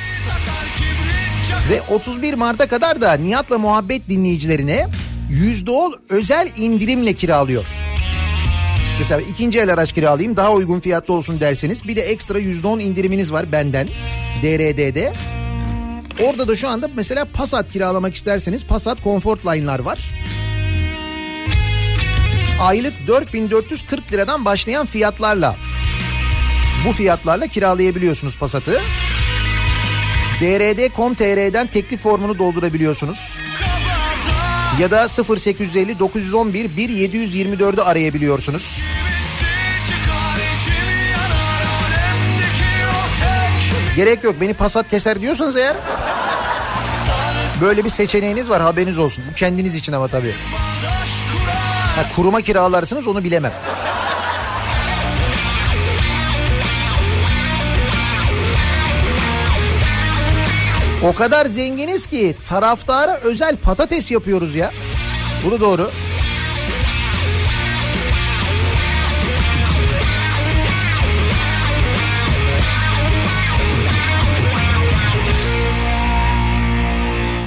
Ve 31 Mart'a kadar da Nihat'la muhabbet dinleyicilerine %10 özel indirimle kiralıyor. Mesela ikinci el araç kiralayayım daha uygun fiyatlı olsun derseniz bir de ekstra %10 indiriminiz var benden DRD'de. Orada da şu anda mesela Passat kiralamak isterseniz Passat Comfort Line'lar var. Aylık 4440 liradan başlayan fiyatlarla bu fiyatlarla kiralayabiliyorsunuz Passat'ı. DRD.com.tr'den teklif formunu doldurabiliyorsunuz. Ya da 0850 911 1724'ü arayabiliyorsunuz. Gerek yok beni Passat keser diyorsanız eğer böyle bir seçeneğiniz var haberiniz olsun. Bu kendiniz için ama tabii. Ha, kuruma kiralarsınız onu bilemem. O kadar zenginiz ki taraftara özel patates yapıyoruz ya. Bunu doğru.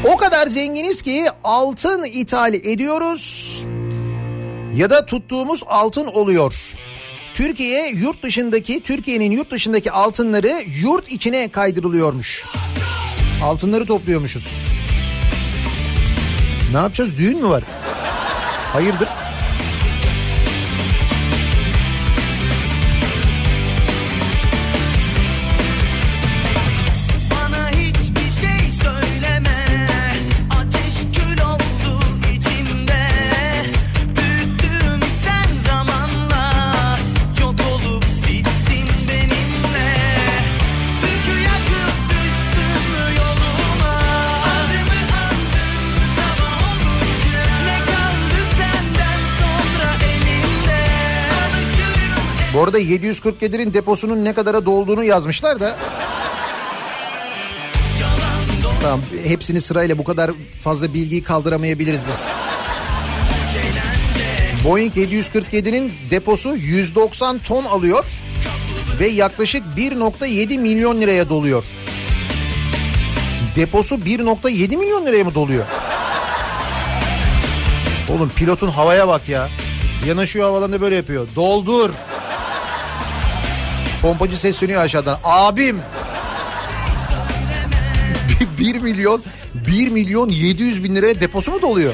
O kadar zenginiz ki altın ithal ediyoruz ya da tuttuğumuz altın oluyor. Türkiye yurt dışındaki Türkiye'nin yurt dışındaki altınları yurt içine kaydırılıyormuş. Altınları topluyormuşuz. Ne yapacağız? Düğün mü var? Hayırdır? Bu arada 747'nin deposunun ne kadara dolduğunu yazmışlar da. Tamam hepsini sırayla bu kadar fazla bilgiyi kaldıramayabiliriz biz. Boeing 747'nin deposu 190 ton alıyor ve yaklaşık 1.7 milyon liraya doluyor. Deposu 1.7 milyon liraya mı doluyor? Oğlum pilotun havaya bak ya. Yanaşıyor havalarında böyle yapıyor. Doldur. Pompacı sesleniyor aşağıdan. Abim. (laughs) 1 milyon 1 milyon 700 bin liraya deposu mu doluyor?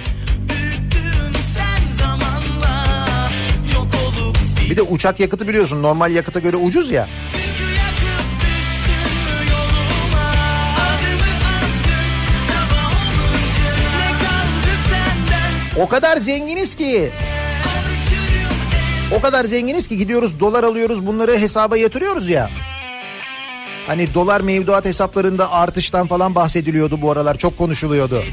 Bir de uçak yakıtı biliyorsun normal yakıta göre ucuz ya. O kadar zenginiz ki o kadar zenginiz ki gidiyoruz dolar alıyoruz bunları hesaba yatırıyoruz ya. Hani dolar mevduat hesaplarında artıştan falan bahsediliyordu bu aralar çok konuşuluyordu.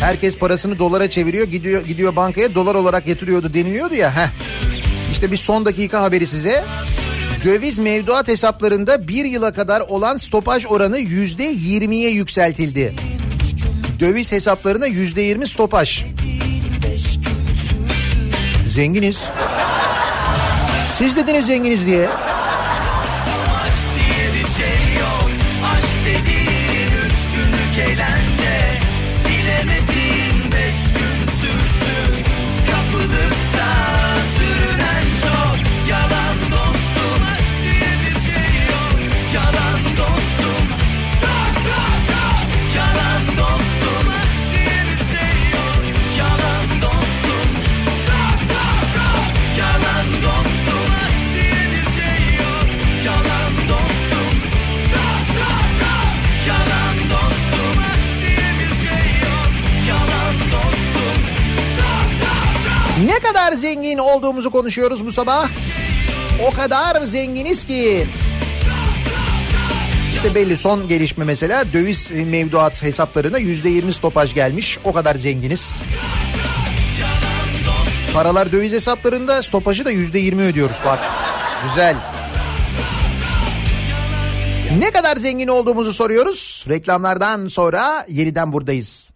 Herkes parasını dolara çeviriyor gidiyor gidiyor bankaya dolar olarak yatırıyordu deniliyordu ya. Heh. İşte bir son dakika haberi size. Döviz mevduat hesaplarında bir yıla kadar olan stopaj oranı yüzde yirmiye yükseltildi. Döviz hesaplarına yüzde yirmi stopaj. Zenginiz. Siz dediniz zenginiz diye. Kadar zengin olduğumuzu konuşuyoruz bu sabah. O kadar zenginiz ki. İşte belli son gelişme mesela döviz mevduat hesaplarına yüzde yirmi stopaj gelmiş. O kadar zenginiz. Paralar döviz hesaplarında stopajı da yüzde yirmi ödüyoruz bak. Güzel. Ne kadar zengin olduğumuzu soruyoruz. Reklamlardan sonra yeniden buradayız.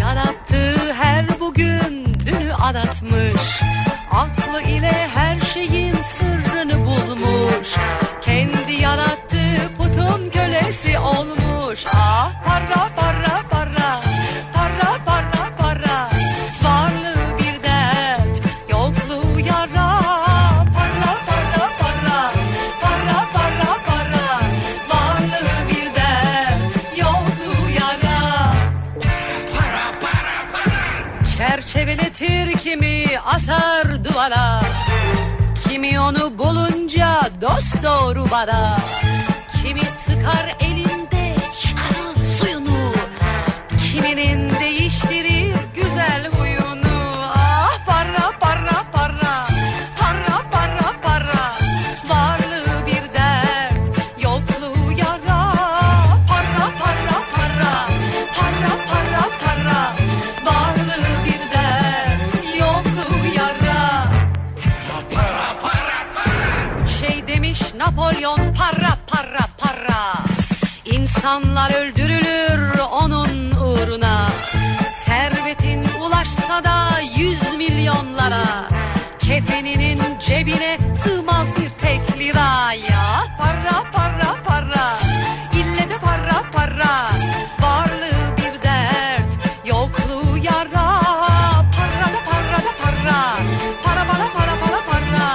Yarattığı her bugün dünü aratmış. Aklı ile her şeyin sırrını bulmuş. Kendi yarattığı putun kölesi olmuş. Ah asar duvara. Kimi onu bulunca dost doğru bara Kimi sıkar elinde cebine sığmaz bir tek lira. Ya Para para para. İlle de para para. Varlığı bir dert Yokluğu yara. Para da para da para. Para para para para para.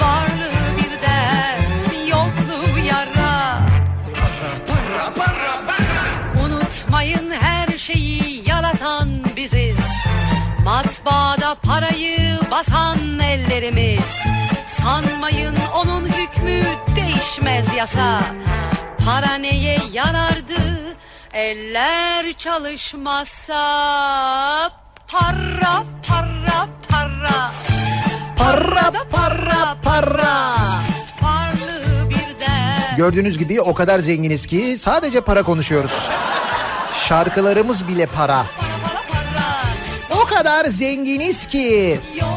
Varlığı bir dert Yokluğu yara. Unutmayın her şeyi yaratan biziz. Matbaada parayı basan ellerimiz Sanmayın onun hükmü değişmez yasa Para neye yarardı eller çalışmazsa Para para para Para para para. Varlığı bir dert Gördüğünüz gibi o kadar zenginiz ki sadece para konuşuyoruz. Şarkılarımız bile para. O kadar zenginiz ki. Yara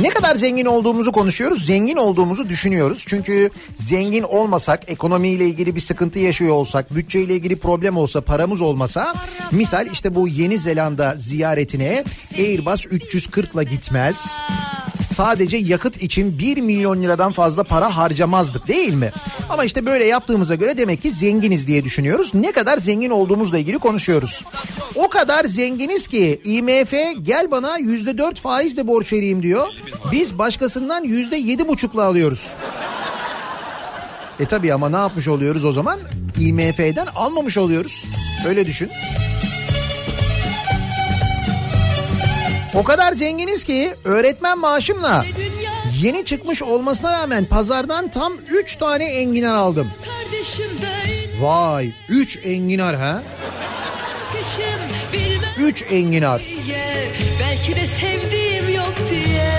Ne kadar zengin olduğumuzu konuşuyoruz, zengin olduğumuzu düşünüyoruz. Çünkü zengin olmasak, ekonomiyle ilgili bir sıkıntı yaşıyor olsak, bütçeyle ilgili problem olsa, paramız olmasa, misal işte bu Yeni Zelanda ziyaretine Airbus 340 ile gitmez. Sadece yakıt için 1 milyon liradan fazla para harcamazdık değil mi? Ama işte böyle yaptığımıza göre demek ki zenginiz diye düşünüyoruz. Ne kadar zengin olduğumuzla ilgili konuşuyoruz. O kadar zenginiz ki IMF gel bana %4 faizle borç vereyim diyor. Biz başkasından %7,5'la alıyoruz. E tabi ama ne yapmış oluyoruz o zaman? IMF'den almamış oluyoruz. Öyle düşün. O kadar zenginiz ki öğretmen maaşımla yeni çıkmış olmasına rağmen pazardan tam 3 tane enginar aldım. Vay 3 enginar ha? kışım bilmem 3 enginar. Belki de sevdiğim yok diye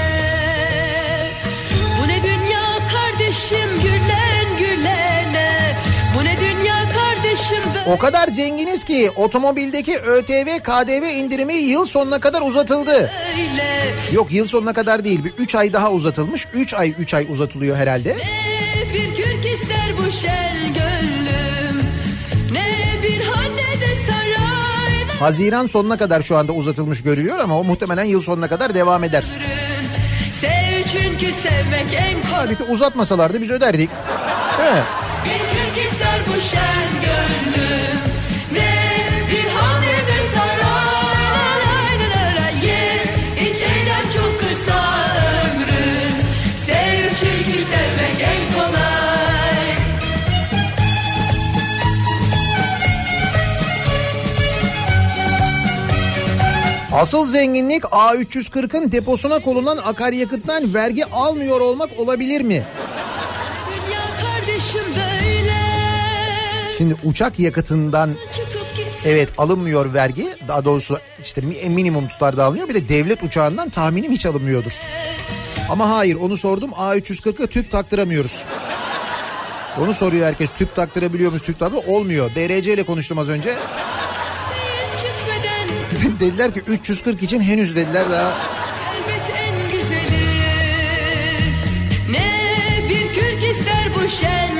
Bu ne dünya kardeşim gülen O kadar zenginiz ki otomobildeki ÖTV KDV indirimi yıl sonuna kadar uzatıldı. Yok yıl sonuna kadar değil bir 3 ay daha uzatılmış. 3 ay 3 ay uzatılıyor herhalde. Ne bir kürk ister bu şel gönlüm Ne bir han ne de saray Haziran sonuna kadar şu anda uzatılmış görülüyor ama o muhtemelen yıl sonuna kadar devam eder. Sev çünkü sevmek en kolay Halbuki uzatmasalardı biz öderdik. He. Bir kürk ister bu şen gönlüm Asıl zenginlik A340'ın deposuna konulan akaryakıttan vergi almıyor olmak olabilir mi? Şimdi uçak yakıtından evet alınmıyor vergi. Daha doğrusu işte mi- minimum tutarda alınıyor. Bir de devlet uçağından tahminim hiç alınmıyordur. Ama hayır onu sordum A340'a tüp taktıramıyoruz. Onu soruyor herkes tüp taktırabiliyor muyuz tüp taktırabiliyor Olmuyor. DRC ile konuştum az önce. İncitmeden dediler ki 340 için henüz dediler daha. güzeli Ne bir kürk ister bu şen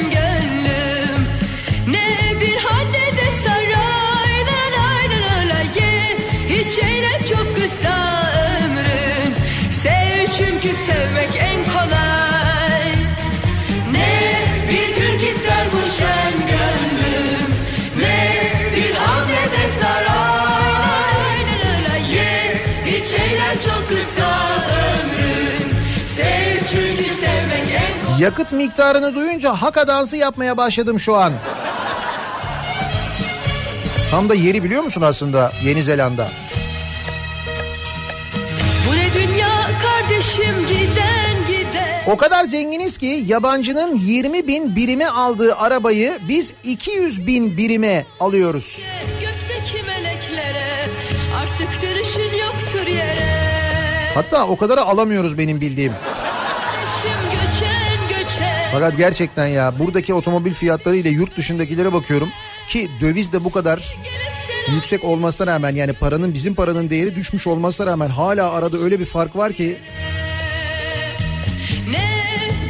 Yakıt miktarını duyunca haka dansı yapmaya başladım şu an. Tam da yeri biliyor musun aslında Yeni Zelanda? Bu ne dünya kardeşim giden giden O kadar zenginiz ki yabancının 20 bin birime aldığı arabayı biz 200 bin birime alıyoruz. Gökteki meleklere artık dönüşün yoktur yere Hatta o kadara alamıyoruz benim bildiğim. Fakat gerçekten ya buradaki otomobil fiyatları ile yurt dışındakilere bakıyorum ki döviz de bu kadar yüksek olmasına rağmen yani paranın bizim paranın değeri düşmüş olmasına rağmen hala arada öyle bir fark var ki Ne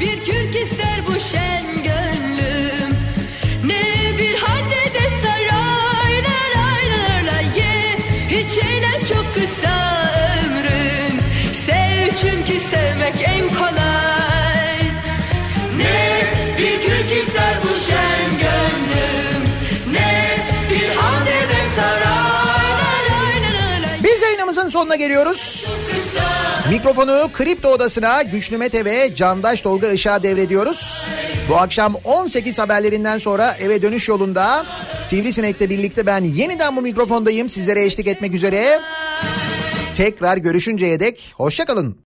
bir kürk ister bu şen sonuna geliyoruz. Mikrofonu Kripto Odası'na Güçlü Mete ve Candaş Tolga Işık'a devrediyoruz. Bu akşam 18 haberlerinden sonra eve dönüş yolunda Sivrisinek'le birlikte ben yeniden bu mikrofondayım. Sizlere eşlik etmek üzere. Tekrar görüşünceye dek hoşçakalın.